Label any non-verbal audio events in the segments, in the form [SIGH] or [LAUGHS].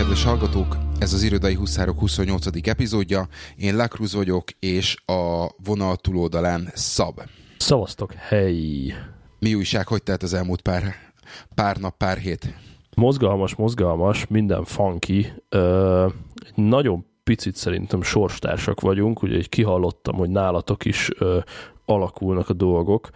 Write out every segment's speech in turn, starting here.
kedves hallgatók! Ez az Irodai Huszárok 28. epizódja. Én Lakruz vagyok, és a vonal túloldalán Szab. Szavaztok, hely! Mi újság, hogy telt az elmúlt pár, pár nap, pár hét? Mozgalmas, mozgalmas, minden funky. Ö, nagyon picit szerintem sorstársak vagyunk, ugye egy kihallottam, hogy nálatok is ö, alakulnak a dolgok.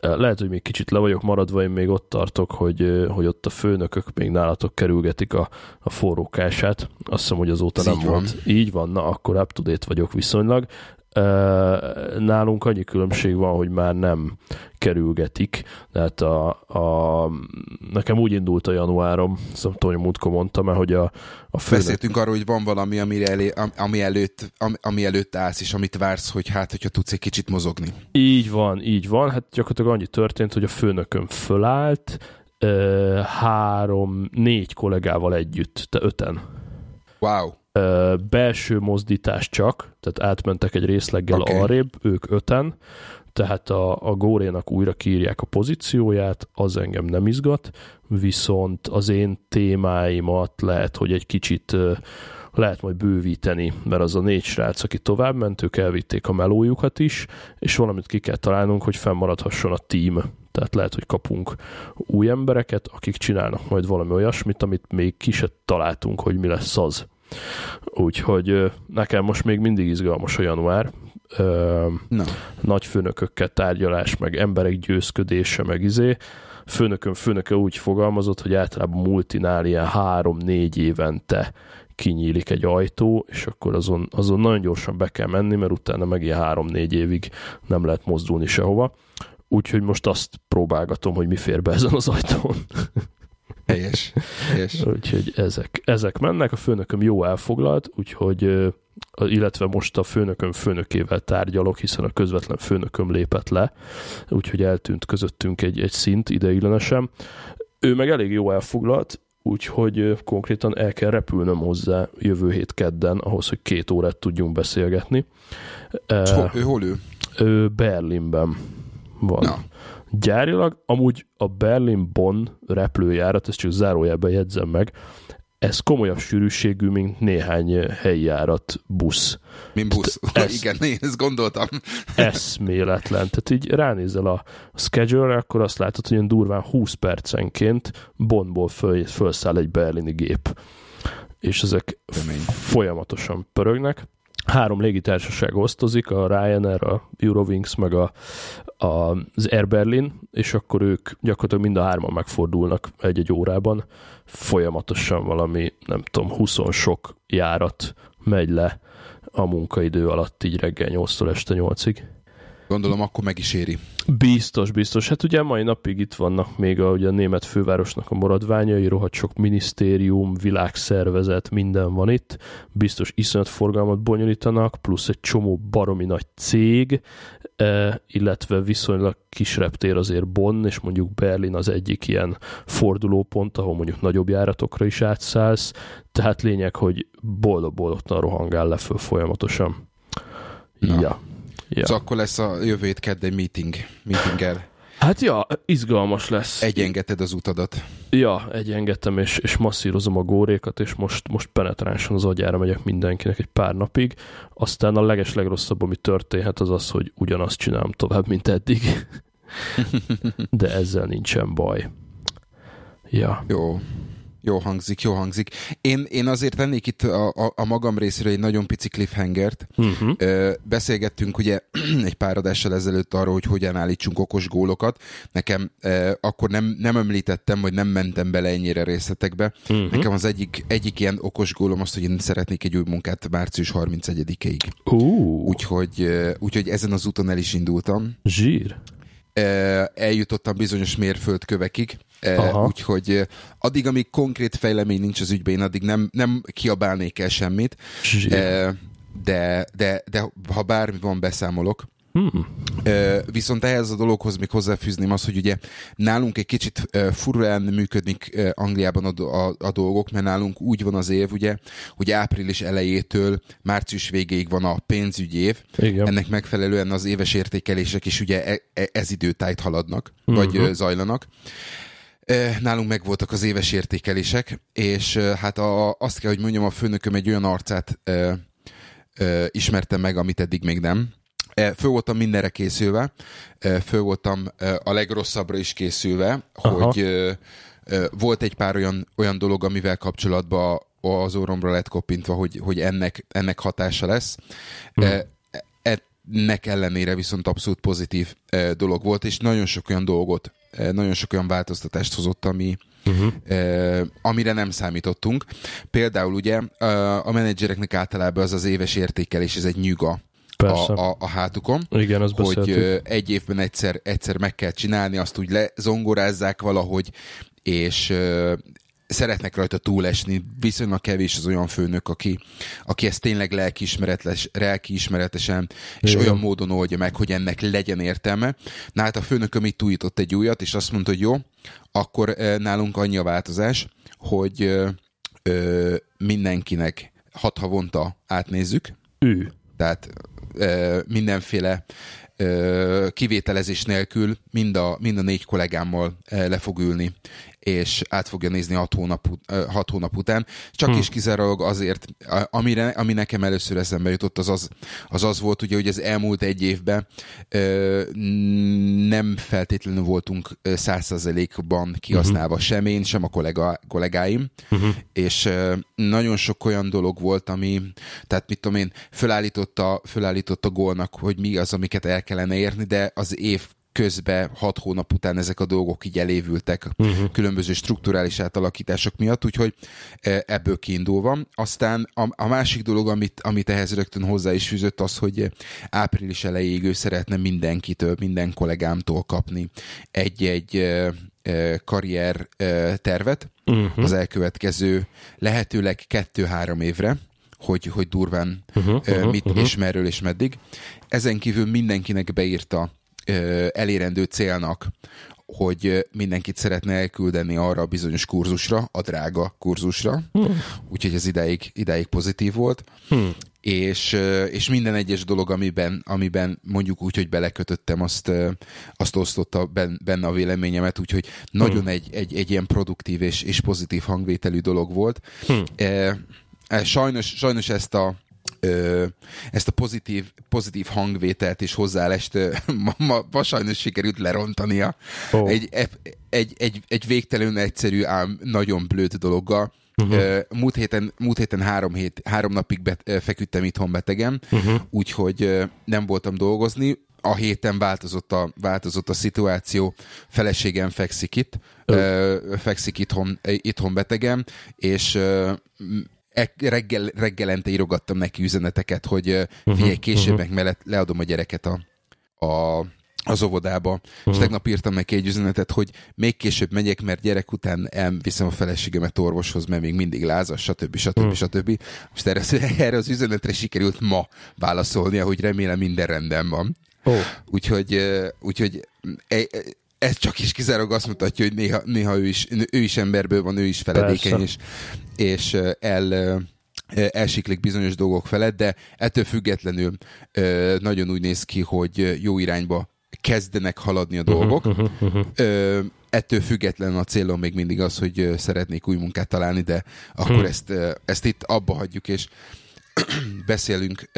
Lehet, hogy még kicsit le vagyok maradva, én még ott tartok, hogy, hogy ott a főnökök még nálatok kerülgetik a, a forrókását. Azt hiszem, hogy azóta nem így van. volt. Így van, na akkor up to date vagyok viszonylag. Nálunk annyi különbség van, hogy már nem kerülgetik, tehát a, a, nekem úgy indult a januárom, nem tudom, hogy múltkor mondtam, mert hogy a, a főnök... Beszéltünk arról, hogy van valami, amire elé, ami, előtt, ami, ami előtt állsz, és amit vársz, hogy hát, hogyha tudsz egy kicsit mozogni. Így van, így van. Hát gyakorlatilag annyi történt, hogy a főnököm fölállt, három, négy kollégával együtt, te öten. Wow. Belső mozdítás csak, tehát átmentek egy részleggel okay. arrébb, ők öten, tehát a, a górénak újra kiírják a pozícióját, az engem nem izgat, viszont az én témáimat lehet, hogy egy kicsit lehet majd bővíteni, mert az a négy srác, aki tovább ment, ők elvitték a melójukat is, és valamit ki kell találnunk, hogy fennmaradhasson a team. Tehát lehet, hogy kapunk új embereket, akik csinálnak majd valami olyasmit, amit még ki se találtunk, hogy mi lesz az. Úgyhogy nekem most még mindig izgalmas a január. No. Nagy főnökökkel tárgyalás, meg emberek győzködése, meg izé. Főnökön főnöke úgy fogalmazott, hogy általában multinál ilyen három-négy évente kinyílik egy ajtó, és akkor azon, azon nagyon gyorsan be kell menni, mert utána meg ilyen három-négy évig nem lehet mozdulni sehova. Úgyhogy most azt próbálgatom, hogy mi fér be ezen az ajtón. Helyes, helyes. [LAUGHS] Úgyhogy ezek, ezek mennek, a főnököm jó elfoglalt, úgyhogy illetve most a főnököm főnökével tárgyalok, hiszen a közvetlen főnököm lépett le, úgyhogy eltűnt közöttünk egy, egy szint ideiglenesen. Ő meg elég jó elfoglalt, úgyhogy konkrétan el kell repülnöm hozzá jövő hét kedden, ahhoz, hogy két órát tudjunk beszélgetni. Hol, ő hol ő? Ő Berlinben van. Na. Gyárilag amúgy a Berlin-Bonn repülőjárat, ezt csak zárójelben jegyzem meg, ez komolyabb sűrűségű, mint néhány helyi járat busz. Mint busz. Ez, [LAUGHS] Igen, én ezt gondoltam. [LAUGHS] Eszméletlen. Tehát így ránézel a schedule akkor azt látod, hogy ilyen durván 20 percenként Bonnból föl, fölszáll egy berlini gép. És ezek Remény. folyamatosan pörögnek három légitársaság osztozik, a Ryanair, a Eurowings, meg a, a, az Air Berlin, és akkor ők gyakorlatilag mind a hárman megfordulnak egy-egy órában. Folyamatosan valami, nem tudom, 20 sok járat megy le a munkaidő alatt, így reggel 8-tól este 8-ig. Gondolom, akkor meg is éri. Biztos, biztos. Hát ugye mai napig itt vannak még a, ugye a német fővárosnak a maradványai, rohadt sok minisztérium, világszervezet, minden van itt. Biztos iszonyat forgalmat bonyolítanak, plusz egy csomó baromi nagy cég, eh, illetve viszonylag kis reptér azért Bonn, és mondjuk Berlin az egyik ilyen fordulópont, ahol mondjuk nagyobb járatokra is átszállsz. Tehát lényeg, hogy boldog-boldogtan rohangál le föl folyamatosan. Na. Ja. Ja. Szóval akkor lesz a jövő hét kedd egy meeting, meetinger. Hát ja, izgalmas lesz. Egyengeted az utadat. Ja, egyengetem, és, és masszírozom a górékat, és most, most penetránsan az agyára megyek mindenkinek egy pár napig. Aztán a leges legrosszabb, ami történhet, az az, hogy ugyanazt csinálom tovább, mint eddig. [LAUGHS] De ezzel nincsen baj. Ja. Jó. Jó hangzik, jó hangzik. Én, én azért tennék itt a, a, a magam részéről egy nagyon pici cliffhangert. Uh-huh. Beszélgettünk ugye [CLEARS THROAT] egy pár adással ezelőtt arról, hogy hogyan állítsunk okos gólokat. Nekem akkor nem, nem említettem, hogy nem mentem bele ennyire részletekbe. Uh-huh. Nekem az egyik, egyik ilyen okos gólom az, hogy én szeretnék egy új munkát március 31-ig. Uh. Úgyhogy, úgyhogy ezen az úton el is indultam. Zsír eljutottam bizonyos mérföldkövekig, Aha. úgyhogy addig, amíg konkrét fejlemény nincs az ügyben, én addig nem, nem kiabálnék el semmit, de, de, de ha bármi van, beszámolok. Hmm. Viszont ehhez a dologhoz még hozzáfűzném azt, hogy ugye nálunk egy kicsit furán működik Angliában a, a, a dolgok, mert nálunk úgy van az év, ugye, hogy április elejétől március végéig van a pénzügyi év. Igen. Ennek megfelelően az éves értékelések is ugye e, e, ez időtájt haladnak, uh-huh. vagy zajlanak. Nálunk megvoltak az éves értékelések, és hát a, azt kell, hogy mondjam, a főnököm egy olyan arcát ö, ö, ismertem meg, amit eddig még nem. Föl voltam mindenre készülve, föl voltam a legrosszabbra is készülve, Aha. hogy volt egy pár olyan, olyan dolog, amivel kapcsolatban az orromra lett koppintva, hogy, hogy ennek, ennek hatása lesz. Hmm. Ennek ellenére viszont abszolút pozitív dolog volt, és nagyon sok olyan dolgot, nagyon sok olyan változtatást hozott, ami, uh-huh. amire nem számítottunk. Például ugye a menedzsereknek általában az az éves értékelés, ez egy nyuga a, a, a hátukon. Igen, az Hogy beszéltük. egy évben egyszer, egyszer meg kell csinálni, azt úgy lezongorázzák valahogy, és szeretnek rajta túlesni, viszonylag kevés az olyan főnök, aki, aki ezt tényleg lelkiismeretes, lelkiismeretesen és Igen. olyan módon oldja meg, hogy ennek legyen értelme. Na hát a főnököm itt újított egy újat, és azt mondta, hogy jó, akkor nálunk annyi a változás, hogy ö, mindenkinek hat havonta átnézzük. Ő. Tehát mindenféle kivételezés nélkül mind a, mind a négy kollégámmal le fog ülni, és át fogja nézni hat hónap, hat hónap után. Csak hmm. is kizárólag azért, amire, ami nekem először eszembe jutott, az az, az, az volt, ugye, hogy az elmúlt egy évben ö, nem feltétlenül voltunk százszerzelékban kihasználva hmm. sem én, sem a kollega, kollégáim, hmm. és ö, nagyon sok olyan dolog volt, ami, tehát mit tudom én, fölállította, fölállította gólnak, hogy mi az, amiket el kellene érni, de az év közben hat hónap után ezek a dolgok így elévültek uh-huh. különböző strukturális átalakítások miatt, úgyhogy e, ebből kiindulva. Aztán a, a másik dolog, amit, amit ehhez rögtön hozzá is fűzött, az, hogy április elejéig ő szeretne mindenkitől, minden kollégámtól kapni egy-egy e, e, karrier tervet uh-huh. az elkövetkező lehetőleg kettő-három évre, hogy, hogy durván uh-huh, uh-huh, mit uh-huh. és merről és meddig. Ezen kívül mindenkinek beírta elérendő célnak, hogy mindenkit szeretne elküldeni arra a bizonyos kurzusra, a drága kurzusra, hmm. úgyhogy ez idáig, idáig pozitív volt. Hmm. És, és minden egyes dolog, amiben, amiben mondjuk úgy, hogy belekötöttem, azt, azt osztotta benne a véleményemet, úgyhogy nagyon hmm. egy, egy, egy ilyen produktív és, és pozitív hangvételű dolog volt. Hmm. E, sajnos, sajnos ezt a ö, ezt a pozitív, pozitív hangvételt és hozzáállást [LAUGHS] ma, ma, ma sajnos sikerült lerontania. Oh. Egy, egy, egy, egy végtelenül egyszerű, ám nagyon blőd dologgal. Uh-huh. Múlt, héten, múlt héten három, hét, három napig bet, feküdtem itthon betegen, uh-huh. úgyhogy nem voltam dolgozni. A héten változott a, változott a szituáció, feleségem fekszik itt, uh. fekszik itthon, itthon betegen, és reggel, reggelente írogattam neki üzeneteket, hogy uh-huh, figyelj, később uh-huh. mellett leadom a gyereket a, a az óvodába, uh-huh. és tegnap írtam neki egy üzenetet, hogy még később megyek, mert gyerek után elviszem a feleségemet orvoshoz, mert még mindig lázas, stb. stb. Uh-huh. stb. Most erre, [LAUGHS] erre az üzenetre sikerült ma válaszolni, ahogy remélem minden rendben van. Oh. Úgyhogy, úgyhogy e, ez csak is kizárólag azt mutatja, hogy néha, néha ő, is, ő is emberből van, ő is feledékeny, és, és el, elsiklik bizonyos dolgok felett, de ettől függetlenül nagyon úgy néz ki, hogy jó irányba kezdenek haladni a dolgok. Uh-huh, uh-huh, uh-huh. Ettől függetlenül a célom még mindig az, hogy szeretnék új munkát találni, de akkor ezt, ezt itt abba hagyjuk, és [CLEARS THROAT] beszélünk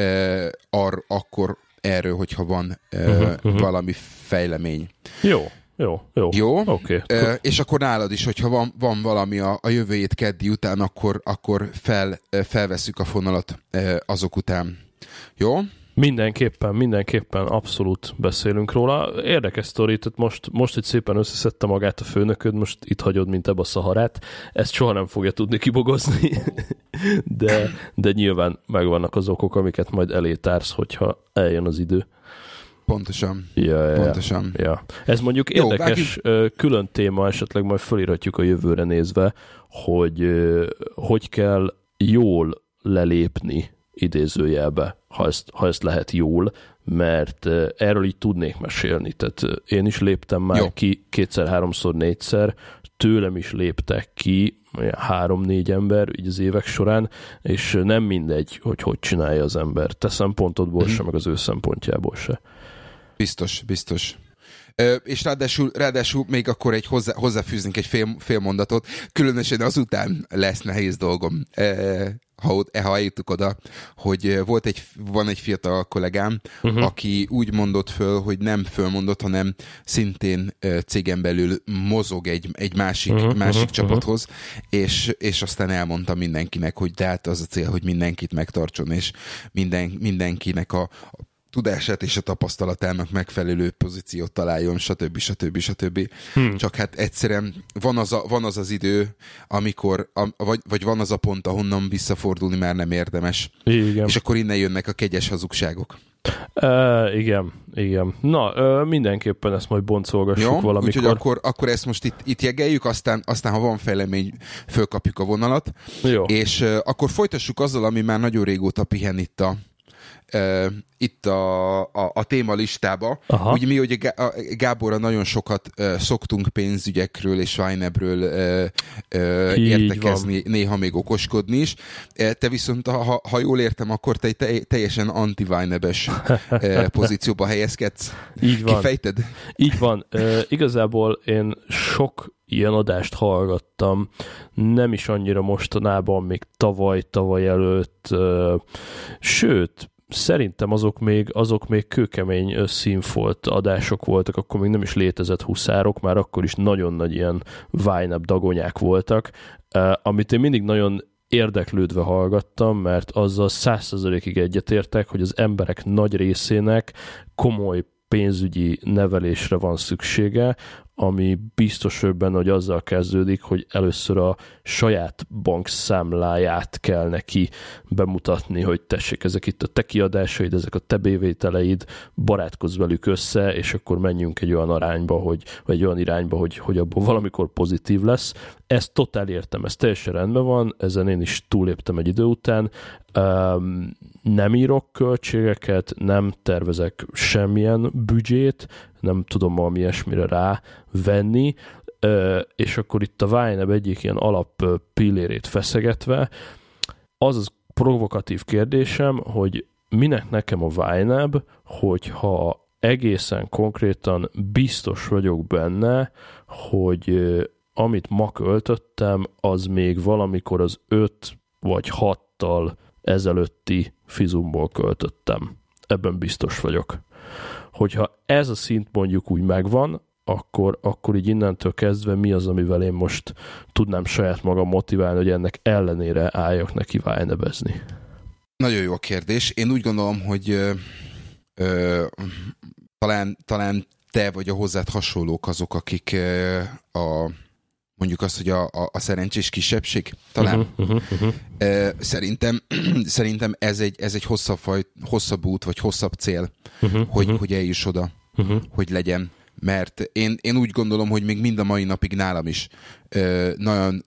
ar, akkor erről, hogyha van uh-huh, uh-huh. valami fejlemény. Jó, jó, jó. Jó? Okay. Uh, és akkor nálad is, hogyha van, van valami a, a jövő hét keddi után, akkor, akkor fel, felveszük a fonalat azok után. Jó? Mindenképpen, mindenképpen abszolút beszélünk róla. Érdekes sztori, tehát most, most itt szépen összeszedte magát a főnököd, most itt hagyod, mint ebbe a szaharát. Ezt soha nem fogja tudni kibogozni, [LAUGHS] de, de nyilván megvannak az okok, amiket majd elétársz, hogyha eljön az idő. Pontosan. Ja, ja, Pontosan. Ja. Ez mondjuk Jó, érdekes, vágjuk. külön téma, esetleg majd fölírhatjuk a jövőre nézve, hogy hogy kell jól lelépni idézőjelbe, ha ezt, ha ezt lehet jól, mert erről így tudnék mesélni. Tehát én is léptem már Jó. ki kétszer, háromszor, négyszer, tőlem is léptek ki három-négy ember így az évek során, és nem mindegy, hogy hogy csinálja az ember. Te szempontodból mm. se, meg az ő szempontjából se. Biztos, biztos. és ráadásul, ráadásul még akkor egy hozzá, hozzáfűznénk egy fél, fél mondatot, különösen azután lesz nehéz dolgom ha, ha eljutok oda, hogy volt egy, van egy fiatal kollégám, uh-huh. aki úgy mondott föl, hogy nem fölmondott, hanem szintén cégen belül mozog egy, egy másik, uh-huh. másik uh-huh. csapathoz, és, és aztán elmondta mindenkinek, hogy de hát az a cél, hogy mindenkit megtartson, és minden, mindenkinek a, tudását és a tapasztalatának megfelelő pozíciót találjon, stb. stb. stb. Hmm. Csak hát egyszerűen van az, a, van az az idő, amikor, a, vagy, vagy van az a pont, ahonnan visszafordulni már nem érdemes. Igen. És akkor innen jönnek a kegyes hazugságok. Uh, igen, igen. Na, uh, mindenképpen ezt majd boncolgassuk Jó, valamikor. Úgyhogy akkor, akkor ezt most itt, itt jegeljük, aztán, aztán ha van fejlemény, fölkapjuk a vonalat. Jó. És uh, akkor folytassuk azzal, ami már nagyon régóta pihen itt a, uh, itt a, a, a téma listába. Aha. Ugye mi ugye Gáborra nagyon sokat uh, szoktunk pénzügyekről és Winebről uh, uh, értekezni, van. néha még okoskodni is. Uh, te viszont, ha, ha jól értem, akkor te, te teljesen anti-Winebes uh, [LAUGHS] pozícióba helyezkedsz. Így van. Kifejted? Így van. Uh, igazából én sok ilyen adást hallgattam, nem is annyira mostanában, még tavaly, tavaly előtt, sőt, szerintem azok még, azok még kőkemény színfolt adások voltak, akkor még nem is létezett huszárok, már akkor is nagyon nagy ilyen vájnebb dagonyák voltak, amit én mindig nagyon érdeklődve hallgattam, mert azzal százszerzalékig egyetértek, hogy az emberek nagy részének komoly pénzügyi nevelésre van szüksége, ami biztos benne, hogy azzal kezdődik, hogy először a saját bankszámláját kell neki bemutatni, hogy tessék, ezek itt a te kiadásaid, ezek a te bévételeid, barátkozz velük össze, és akkor menjünk egy olyan arányba, hogy, vagy egy olyan irányba, hogy, hogy abból valamikor pozitív lesz. Ezt totál értem, ez teljesen rendben van, ezen én is túléptem egy idő után. Nem írok költségeket, nem tervezek semmilyen büdzsét, nem tudom valami ilyesmire rávenni, és akkor itt a Vájneb egyik ilyen alap pillérét feszegetve, az az provokatív kérdésem, hogy minek nekem a Vájneb, hogyha egészen konkrétan biztos vagyok benne, hogy amit ma költöttem, az még valamikor az 5 vagy 6-tal ezelőtti fizumból költöttem. Ebben biztos vagyok hogyha ez a szint mondjuk úgy megvan, akkor, akkor így innentől kezdve mi az, amivel én most tudnám saját magam motiválni, hogy ennek ellenére álljak neki vájnebezni? Nagyon jó a kérdés. Én úgy gondolom, hogy ö, ö, talán, talán te vagy a hozzád hasonlók azok, akik ö, a mondjuk azt, hogy a, a, a szerencsés kisebbség, talán. Uh-huh, uh-huh, uh-huh. Szerintem, [CLEARS THROAT] szerintem ez egy, ez egy hosszabb, faj, hosszabb út, vagy hosszabb cél, uh-huh, hogy, uh-huh. hogy eljuss oda, uh-huh. hogy legyen. Mert én, én úgy gondolom, hogy még mind a mai napig nálam is ö, nagyon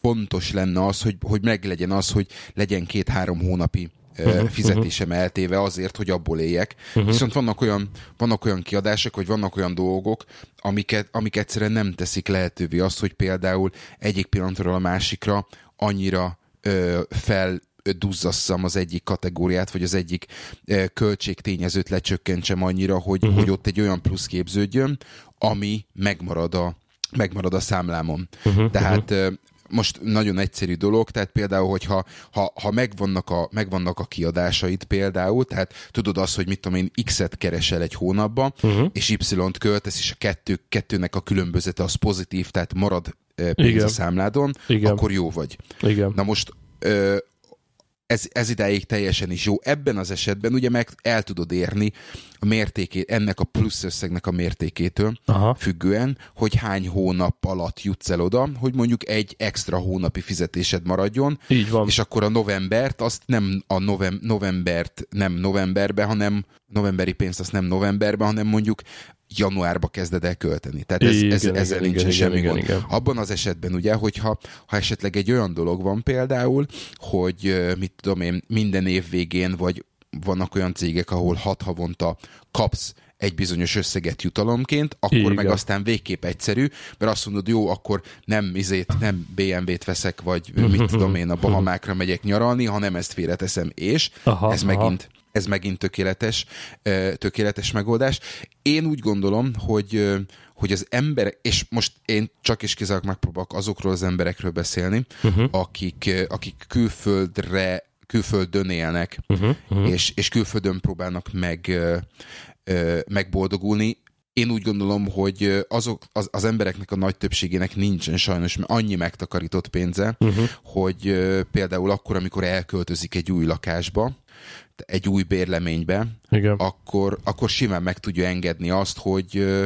fontos lenne az, hogy, hogy meglegyen az, hogy legyen két-három hónapi uh-huh, fizetésem uh-huh. eltéve azért, hogy abból éljek. Uh-huh. Viszont vannak olyan, vannak olyan kiadások, vagy vannak olyan dolgok, amiket, amik egyszerűen nem teszik lehetővé azt, hogy például egyik pillanatról a másikra annyira ö, fel duzzasszam az egyik kategóriát, vagy az egyik költségtényezőt lecsökkentsem annyira, hogy, uh-huh. hogy ott egy olyan plusz képződjön, ami megmarad a, megmarad a számlámon. Uh-huh, Tehát uh-huh most nagyon egyszerű dolog, tehát például, hogyha ha, ha megvannak, a, megvannak a kiadásaid például, tehát tudod azt, hogy mit tudom én, X-et keresel egy hónapban, uh-huh. és Y-t költesz, és a kettő, kettőnek a különbözete az pozitív, tehát marad pénz Igen. a számládon, Igen. akkor jó vagy. Igen. Na most ez, ez idáig teljesen is jó. Ebben az esetben ugye meg el tudod érni a mértékét, ennek a plusz összegnek a mértékétől Aha. függően, hogy hány hónap alatt jutsz el oda, hogy mondjuk egy extra hónapi fizetésed maradjon. Így van. És akkor a novembert, azt nem a novem, novembert nem novemberbe, hanem novemberi pénzt azt nem novemberbe, hanem mondjuk januárba kezded el költeni. Tehát ez, igen, ez, ezzel igen, nincsen igen, semmi igen, gond. Igen. Abban az esetben ugye, hogyha ha esetleg egy olyan dolog van például, hogy mit tudom én, minden év végén, vagy vannak olyan cégek, ahol hat havonta kapsz egy bizonyos összeget jutalomként, akkor Igen. meg aztán végképp egyszerű, mert azt mondod, jó, akkor nem izét, nem BMW-t veszek, vagy mit tudom én, a Bahamákra megyek nyaralni, hanem ezt félreteszem, és aha, ez aha. megint ez megint tökéletes, tökéletes megoldás. Én úgy gondolom, hogy hogy az ember, és most én csak is kizárólag megpróbálok azokról az emberekről beszélni, uh-huh. akik, akik külföldre, külföldön élnek, uh-huh. Uh-huh. És, és külföldön próbálnak meg, megboldogulni, én úgy gondolom, hogy azok, az, az embereknek a nagy többségének nincsen sajnos annyi megtakarított pénze, uh-huh. hogy például akkor, amikor elköltözik egy új lakásba, egy új bérleménybe, Igen. Akkor, akkor simán meg tudja engedni azt, hogy ö,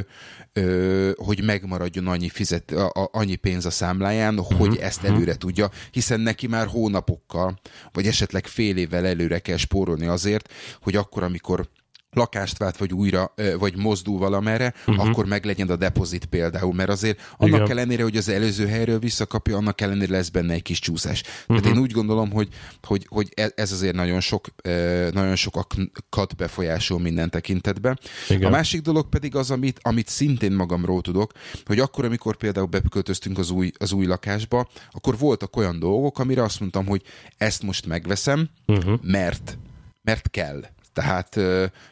hogy megmaradjon annyi, fizet, a, annyi pénz a számláján, uh-huh. hogy ezt mhm. előre tudja, hiszen neki már hónapokkal, vagy esetleg fél évvel előre kell spórolni azért, hogy akkor, amikor lakást vált, vagy újra, vagy mozdul valamerre, uh-huh. akkor meglegyen a depozit például, mert azért annak Igen. ellenére, hogy az előző helyről visszakapja, annak ellenére lesz benne egy kis csúszás. Uh-huh. Tehát mhm. én úgy gondolom, hogy, hogy, hogy e, ez azért nagyon sok, nagyon sokakat befolyásol minden tekintetben. Igen. A másik dolog pedig az, amit, amit szintén magamról tudok, hogy akkor, amikor például beköltöztünk az új, az új lakásba, akkor voltak olyan dolgok, amire azt mondtam, hogy ezt most megveszem, uh-huh. mert mert kell. Tehát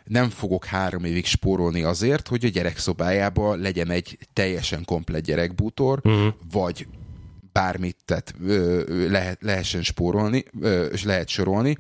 nem fogok három évig spórolni azért, hogy a gyerekszobájában legyen egy teljesen komplet gyerekbútor, uh-huh. vagy bármit tehát, lehet, lehessen spórolni, és lehet sorolni.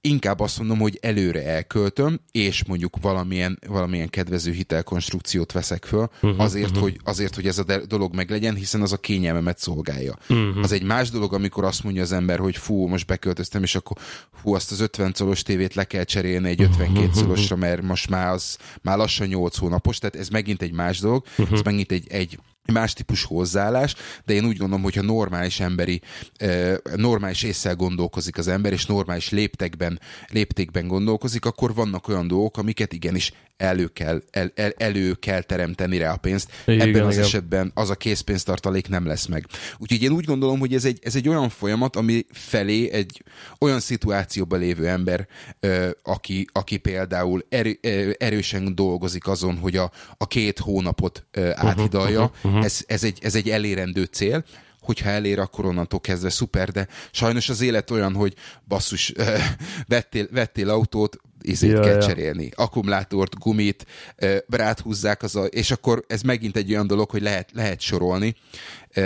Inkább azt mondom, hogy előre elköltöm, és mondjuk valamilyen, valamilyen kedvező hitelkonstrukciót veszek föl, uh-huh, azért, uh-huh. Hogy, azért, hogy ez a dolog meglegyen, hiszen az a kényelmemet szolgálja. Uh-huh. Az egy más dolog, amikor azt mondja az ember, hogy fú, most beköltöztem, és akkor fú, azt az 50 colos tévét le kell cserélni egy 52 colosra, mert most már az már lassan 8 hónapos, tehát ez megint egy más dolog, uh-huh. ez megint egy, egy más típusú hozzáállás, de én úgy gondolom, hogyha normális emberi, normális észsel gondolkozik az ember, és normális léptekben, léptékben gondolkozik, akkor vannak olyan dolgok, amiket igenis elő kell, el, el, elő kell teremteni rá a pénzt. Igen, Ebben az igen. esetben az a készpénztartalék nem lesz meg. Úgyhogy én úgy gondolom, hogy ez egy, ez egy olyan folyamat, ami felé egy olyan szituációban lévő ember, aki, aki például erő, erősen dolgozik azon, hogy a, a két hónapot áthidalja, uh-huh, uh-huh, uh-huh. Ez, ez, egy, ez egy elérendő cél, hogyha elér, akkor onnantól kezdve szuper, de sajnos az élet olyan, hogy basszus, [LAUGHS] vettél, vettél autót, izét ja, kell ja. cserélni, akkumulátort, gumit, ráthúzzák, az a, és akkor ez megint egy olyan dolog, hogy lehet, lehet sorolni e,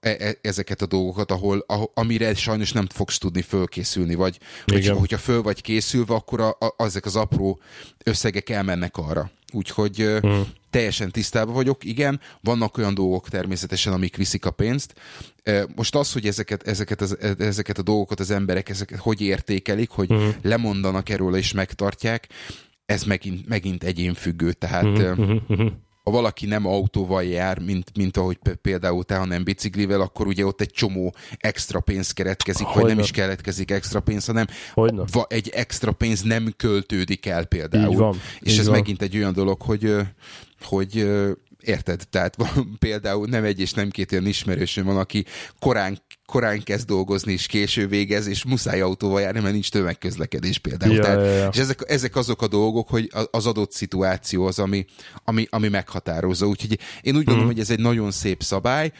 e, ezeket a dolgokat, ahol, amire sajnos nem fogsz tudni fölkészülni, vagy hogyha, hogyha föl vagy készülve, akkor a, a, ezek az apró összegek elmennek arra. Úgyhogy mm. Teljesen tisztában vagyok. Igen, vannak olyan dolgok természetesen, amik viszik a pénzt. Most az, hogy ezeket, ezeket, az, ezeket a dolgokat az emberek ezeket hogy értékelik, hogy mm. lemondanak erről és megtartják, ez megint, megint egyénfüggő. Tehát mm-hmm ha valaki nem autóval jár, mint, mint ahogy például te, hanem biciklivel, akkor ugye ott egy csomó extra pénz keretkezik, Hogyne. vagy nem is keletkezik extra pénz, hanem va, egy extra pénz nem költődik el például. Így van, És így ez van. megint egy olyan dolog, hogy, hogy Érted? Tehát van, [LAUGHS] például nem egy és nem két olyan ismerősöm van, aki korán, korán kezd dolgozni, és késő végez, és muszáj autóval járni, mert nincs tömegközlekedés például. Ja, Tehát, ja, ja. És ezek, ezek azok a dolgok, hogy az adott szituáció az, ami, ami, ami meghatározó. Úgyhogy én úgy gondolom, mm. hogy ez egy nagyon szép szabály,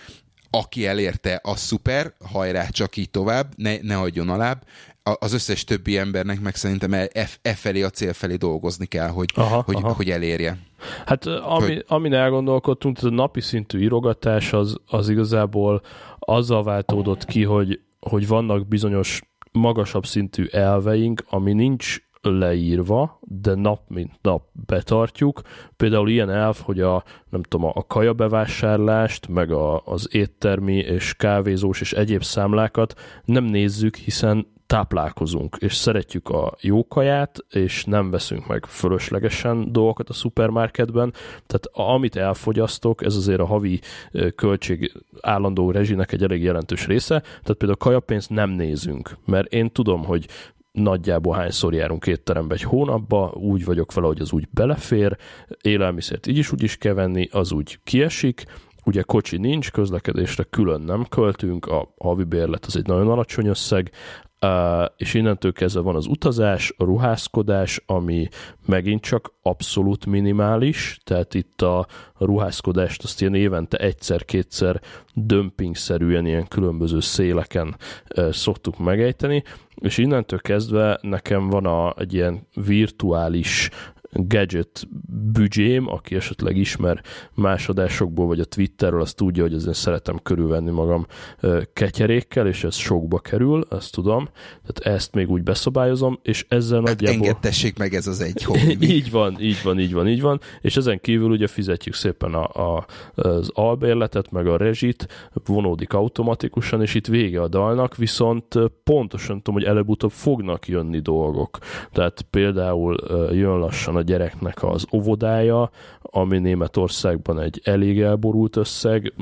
aki elérte, az szuper, hajrá, csak így tovább, ne, ne hagyjon alább az összes többi embernek meg szerintem e, e, e felé, a cél felé dolgozni kell, hogy, aha, hogy, aha. hogy elérje. Hát ami, hogy... amin elgondolkodtunk, a napi szintű írogatás az, az igazából azzal váltódott ki, hogy, hogy vannak bizonyos magasabb szintű elveink, ami nincs leírva, de nap mint nap betartjuk. Például ilyen elv, hogy a, nem tudom, a kaja bevásárlást, meg a, az éttermi és kávézós és egyéb számlákat nem nézzük, hiszen táplálkozunk, és szeretjük a jó kaját, és nem veszünk meg fölöslegesen dolgokat a szupermarketben, tehát amit elfogyasztok, ez azért a havi költség állandó rezsinek egy elég jelentős része, tehát például kajapénzt nem nézünk, mert én tudom, hogy nagyjából hányszor járunk étterembe egy hónapba, úgy vagyok vele, hogy az úgy belefér, élelmiszert így is úgy is kell venni, az úgy kiesik, ugye kocsi nincs, közlekedésre külön nem költünk, a havi bérlet az egy nagyon alacsony összeg, és innentől kezdve van az utazás, a ruházkodás, ami megint csak abszolút minimális, tehát itt a ruházkodást azt ilyen évente egyszer-kétszer dömpingszerűen ilyen különböző széleken szoktuk megejteni, és innentől kezdve nekem van a, egy ilyen virtuális gadget büdzsém, aki esetleg ismer másodásokból, vagy a Twitterről, azt tudja, hogy azért szeretem körülvenni magam ketyerékkel, és ez sokba kerül, ezt tudom. Tehát ezt még úgy beszabályozom, és ezzel hát nagyjából... Engedtessék meg ez az egy hobbi. [LAUGHS] így van, így van, így van, így van. És ezen kívül ugye fizetjük szépen a, a, az albérletet, meg a rezsit, vonódik automatikusan, és itt vége a dalnak, viszont pontosan tudom, hogy előbb-utóbb fognak jönni dolgok. Tehát például jön lassan a gyereknek az óvodája, ami Németországban egy elég elborult összeg,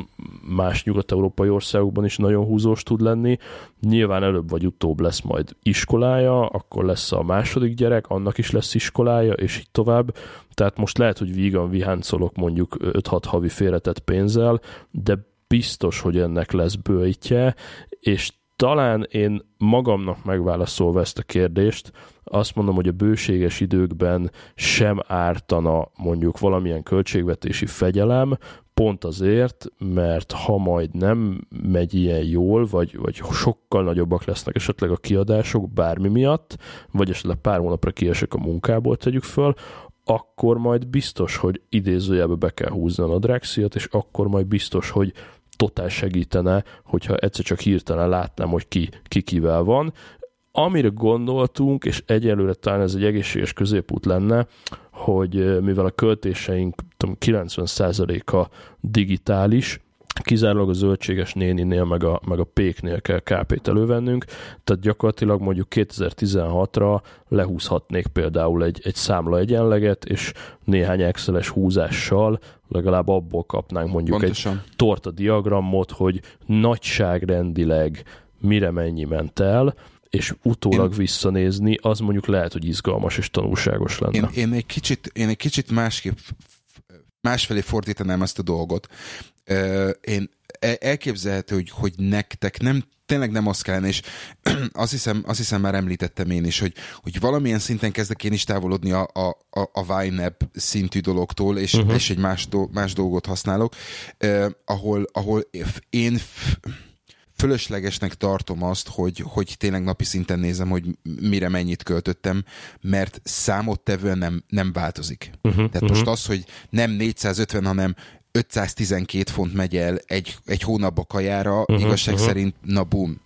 más nyugat-európai országokban is nagyon húzós tud lenni. Nyilván előbb vagy utóbb lesz majd iskolája, akkor lesz a második gyerek, annak is lesz iskolája, és így tovább. Tehát most lehet, hogy vígan viháncolok mondjuk 5-6 havi félretett pénzzel, de biztos, hogy ennek lesz bőjtje, és talán én magamnak megválaszolva ezt a kérdést, azt mondom, hogy a bőséges időkben sem ártana mondjuk valamilyen költségvetési fegyelem, pont azért, mert ha majd nem megy ilyen jól, vagy, vagy sokkal nagyobbak lesznek esetleg a kiadások bármi miatt, vagy esetleg pár hónapra kiesek a munkából, tegyük föl, akkor majd biztos, hogy idézőjelbe be kell húzni a nadrágsziat, és akkor majd biztos, hogy totál segítene, hogyha egyszer csak hirtelen látnám, hogy ki, ki kivel van. Amire gondoltunk, és egyelőre talán ez egy egészséges középút lenne, hogy mivel a költéseink 90%-a digitális, kizárólag a zöldséges néninél, meg a, meg a péknél kell KP-t elővennünk, tehát gyakorlatilag mondjuk 2016-ra lehúzhatnék például egy, egy számla egyenleget, és néhány exceles húzással legalább abból kapnánk mondjuk Pontosan. egy torta diagramot, hogy nagyságrendileg mire mennyi ment el, és utólag én, visszanézni, az mondjuk lehet, hogy izgalmas és tanulságos lenne. Én, én, egy, kicsit, én egy kicsit másképp másfelé fordítanám ezt a dolgot. Én elképzelhető, hogy, hogy nektek nem tényleg nem az kellene, és [CLEARS THROAT] azt hiszem, azt hiszem már említettem én is, hogy, hogy valamilyen szinten kezdek én is távolodni a, a, a, Vine szintű dologtól, és, uh-huh. és egy más, do, más dolgot használok, eh, ahol, ahol én fölöslegesnek tartom azt, hogy, hogy tényleg napi szinten nézem, hogy mire mennyit költöttem, mert számottevően nem, nem változik. Uh-huh, Tehát uh-huh. most az, hogy nem 450, hanem 512 font megy el egy, egy hónapba kajára, uh-huh, igazság uh-huh. szerint, na bum,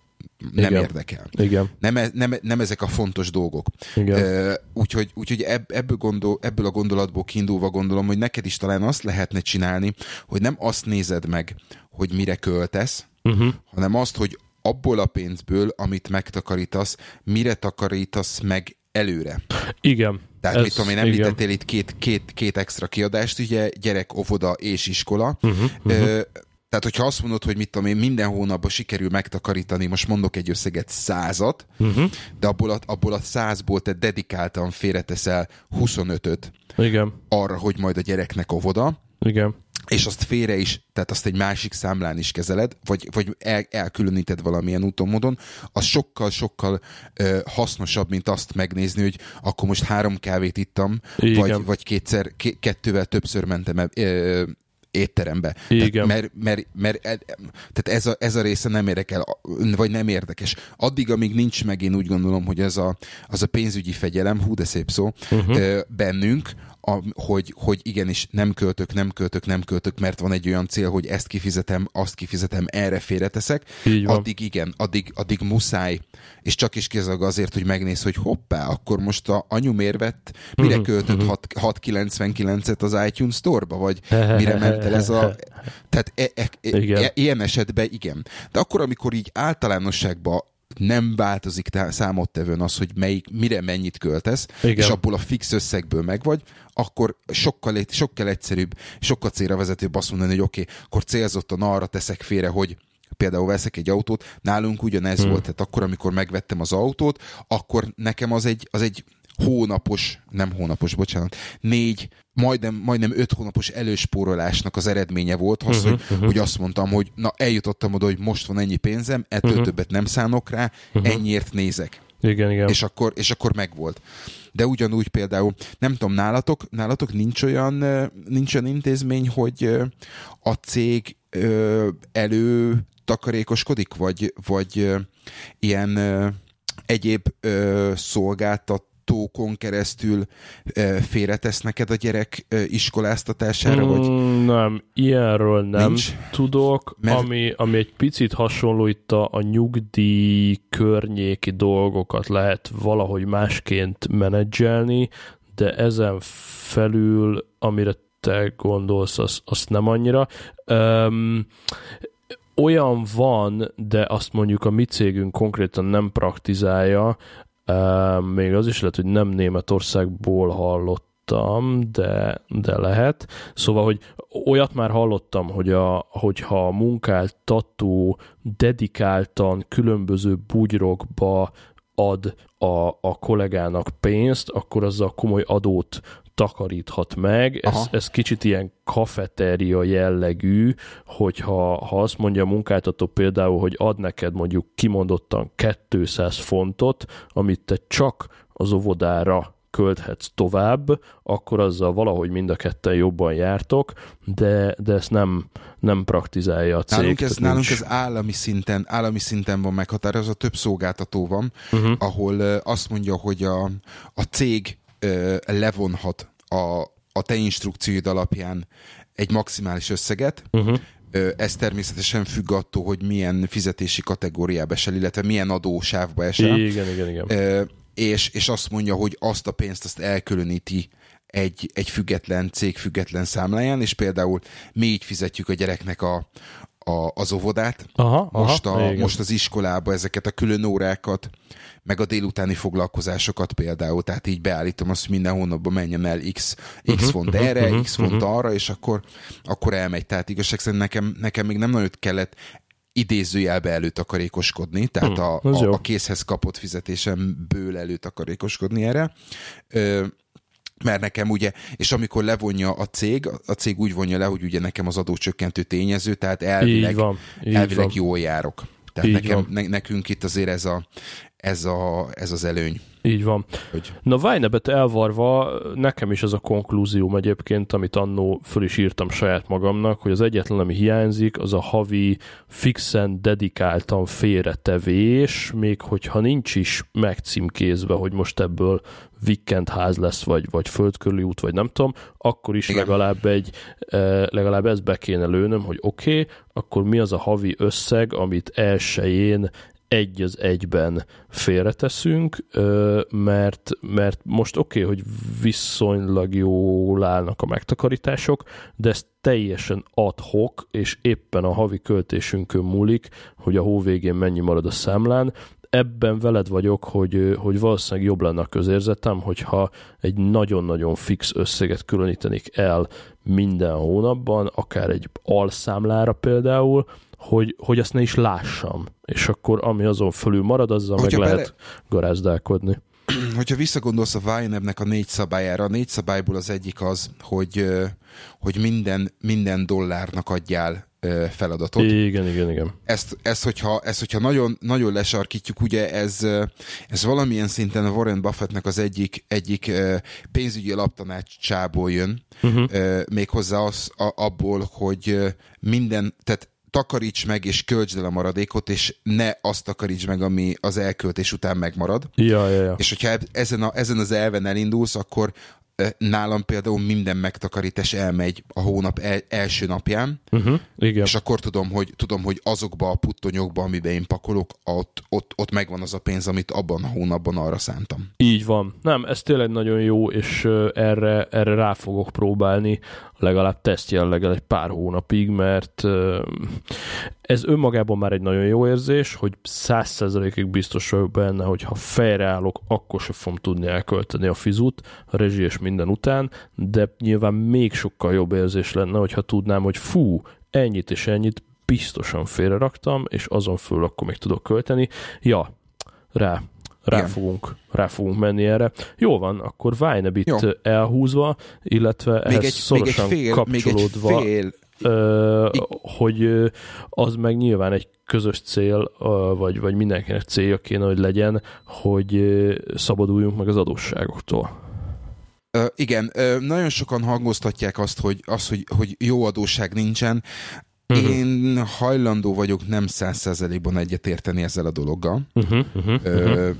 nem Igen. érdekel. Igen. Nem, e, nem, nem ezek a fontos dolgok. Igen. Uh, úgyhogy úgyhogy ebb, ebből, gondol, ebből a gondolatból kiindulva gondolom, hogy neked is talán azt lehetne csinálni, hogy nem azt nézed meg, hogy mire költesz, uh-huh. hanem azt, hogy abból a pénzből, amit megtakarítasz, mire takarítasz meg előre. Igen. Tehát, ez, mit tudom én, említettél itt két, két, két extra kiadást, ugye gyerek, óvoda és iskola. Uh-huh, uh-huh. Ö, tehát, hogyha azt mondod, hogy mit tudom én, minden hónapban sikerül megtakarítani, most mondok egy összeget, százat, uh-huh. de abból a, abból a százból te dedikáltan félreteszel 25-öt Igen. arra, hogy majd a gyereknek óvoda. Igen és azt félre is, tehát azt egy másik számlán is kezeled, vagy, vagy el, elkülöníted valamilyen úton, módon, az sokkal-sokkal ö, hasznosabb, mint azt megnézni, hogy akkor most három kávét ittam, vagy, vagy kétszer, ké, kettővel többször mentem ö, étterembe. Igen. Tehát, mert, mert, mert, tehát ez, a, ez a része nem érdekel, vagy nem érdekes. Addig, amíg nincs meg, én úgy gondolom, hogy ez a, az a pénzügyi fegyelem, hú de szép szó, uh-huh. bennünk, a, hogy, hogy igenis nem költök, nem költök, nem költök, mert van egy olyan cél, hogy ezt kifizetem, azt kifizetem, erre félreteszek, addig igen, addig, addig muszáj, és csak is kizag azért, hogy megnéz, hogy hoppá, akkor most a anyu miért vett, mire uh-huh, költött uh-huh. 699-et az iTunes Store-ba, vagy [LAUGHS] mire ment el ez a... [LAUGHS] Tehát e, e, e, e, ilyen esetben igen. De akkor, amikor így általánosságban nem változik számottevőn az, hogy melyik, mire mennyit költesz, Igen. és abból a fix összegből megvagy, akkor sokkal, sokkal egyszerűbb, sokkal célra vezetőbb azt mondani, hogy oké, okay, akkor célzottan arra teszek félre, hogy például veszek egy autót, nálunk ugyanez hmm. volt, tehát akkor, amikor megvettem az autót, akkor nekem az egy, az egy hónapos, nem hónapos, bocsánat, négy, majdnem, majdnem öt hónapos előspórolásnak az eredménye volt, az, uh-huh, hogy, uh-huh. hogy azt mondtam, hogy na eljutottam oda, hogy most van ennyi pénzem, ettől uh-huh. többet nem szánok rá, uh-huh. ennyiért nézek. Igen, igen. És akkor, és akkor megvolt. De ugyanúgy például, nem tudom, nálatok, nálatok nincs olyan, nincs olyan intézmény, hogy a cég elő takarékoskodik, vagy, vagy ilyen egyéb szolgáltat tókon keresztül félretesz neked a gyerek iskoláztatására? Mm, vagy... Nem, ilyenről nem Nincs? tudok, Mert... ami, ami egy picit hasonló itt a, a nyugdíj környéki dolgokat lehet valahogy másként menedzselni, de ezen felül, amire te gondolsz, azt, azt nem annyira. Um, olyan van, de azt mondjuk a mi cégünk konkrétan nem praktizálja, még az is lehet, hogy nem Németországból hallottam, de, de lehet. Szóval, hogy olyat már hallottam, hogy a, hogyha a munkáltató dedikáltan különböző bugyrokba ad a, a kollégának pénzt, akkor azzal komoly adót takaríthat meg. Ez, ez kicsit ilyen kafeteria jellegű, hogyha ha azt mondja a munkáltató például, hogy ad neked mondjuk kimondottan 200 fontot, amit te csak az óvodára költhetsz tovább, akkor azzal valahogy mind a ketten jobban jártok, de, de ezt nem, nem praktizálja a cég. Nálunk ez, nálunk ez állami szinten, állami szinten van meghatározva, több szolgáltató van, uh-huh. ahol azt mondja, hogy a, a cég levonhat a, a te instrukcióid alapján egy maximális összeget, uh-huh. Ez természetesen függ attól, hogy milyen fizetési kategóriába esel, illetve milyen adósávba esel. Igen, igen, igen. És, és azt mondja, hogy azt a pénzt azt elkülöníti egy, egy független cég független számláján, és például mi így fizetjük a gyereknek a, a, az óvodát, aha, most, aha, a, most az iskolába ezeket a külön órákat, meg a délutáni foglalkozásokat például, tehát így beállítom azt, hogy minden hónapban menjen el x, x uh-huh, font uh-huh, erre, uh-huh, x font uh-huh. arra, és akkor, akkor elmegy. Tehát igazság szerint nekem, nekem még nem nagyon kellett idézőjelbe előtakarékoskodni, tehát hmm, a, a, a készhez kapott fizetésemből előtakarékoskodni erre. Ö, mert nekem ugye, és amikor levonja a cég, a cég úgy vonja le, hogy ugye nekem az adócsökkentő tényező, tehát elvileg, így van, így elvileg van. jól járok. Tehát nekem, ne, nekünk itt azért ez, a, ez, a, ez az előny. Így van. Hogy... Na Vájnebet elvarva, nekem is ez a konklúzióm egyébként, amit annó föl is írtam saját magamnak, hogy az egyetlen, ami hiányzik, az a havi fixen dedikáltan félretevés, még hogyha nincs is megcímkézve, hogy most ebből vikend ház lesz, vagy, vagy földkörüli út, vagy nem tudom, akkor is Igen. legalább egy, legalább ezt be kéne lőnöm, hogy oké, okay, akkor mi az a havi összeg, amit elsőjén egy az egyben félreteszünk, mert, mert most oké, okay, hogy viszonylag jól állnak a megtakarítások, de ez teljesen adhok, és éppen a havi költésünkön múlik, hogy a hó végén mennyi marad a számlán, ebben veled vagyok, hogy, hogy valószínűleg jobb lenne a közérzetem, hogyha egy nagyon-nagyon fix összeget különítenék el minden hónapban, akár egy alszámlára például, hogy, hogy azt ne is lássam, és akkor ami azon fölül marad, azzal hogyha meg bele... lehet garázdálkodni. Hogyha visszagondolsz a Weinebnek a négy szabályára, a négy szabályból az egyik az, hogy, hogy minden, minden dollárnak adjál feladatot. Igen, igen, igen. Ezt, ezt, hogyha, ezt hogyha nagyon, nagyon lesarkítjuk, ugye ez, ez valamilyen szinten a Warren Buffettnek az egyik, egyik pénzügyi alaptanácsából jön, uh-huh. méghozzá az, abból, hogy minden, tehát takaríts meg és költsd el a maradékot, és ne azt takaríts meg, ami az elköltés után megmarad. Ja, ja, ja. És hogyha ezen, a, ezen az elven elindulsz, akkor nálam például minden megtakarítás elmegy a hónap el, első napján, uh-huh, igen. és akkor tudom hogy, tudom, hogy azokba a puttonyokba, amiben én pakolok, ott, ott, ott megvan az a pénz, amit abban a hónapban arra szántam. Így van. Nem, ez tényleg nagyon jó, és erre, erre rá fogok próbálni legalább teszt jelleggel egy pár hónapig, mert ez önmagában már egy nagyon jó érzés, hogy száz százalékig biztos vagyok benne, hogy ha fejreállok, akkor sem fogom tudni elkölteni a fizut, a rezsi és minden után, de nyilván még sokkal jobb érzés lenne, hogyha tudnám, hogy fú, ennyit és ennyit biztosan félreraktam, és azon föl akkor még tudok költeni. Ja, rá, rá fogunk, rá fogunk menni erre. Jó van, akkor Vájnebit elhúzva, illetve ehhez még egy, szorosan még egy fél, kapcsolódva, még egy fél, ö, hogy az meg nyilván egy közös cél, vagy, vagy mindenkinek célja kéne, hogy legyen, hogy szabaduljunk meg az adósságoktól. Uh, igen, uh, nagyon sokan hangoztatják azt, hogy, az, hogy, hogy jó adósság nincsen. Uh-huh. Én hajlandó vagyok nem száz százalékban egyetérteni ezzel a dologgal. Uh-huh, uh-huh, uh,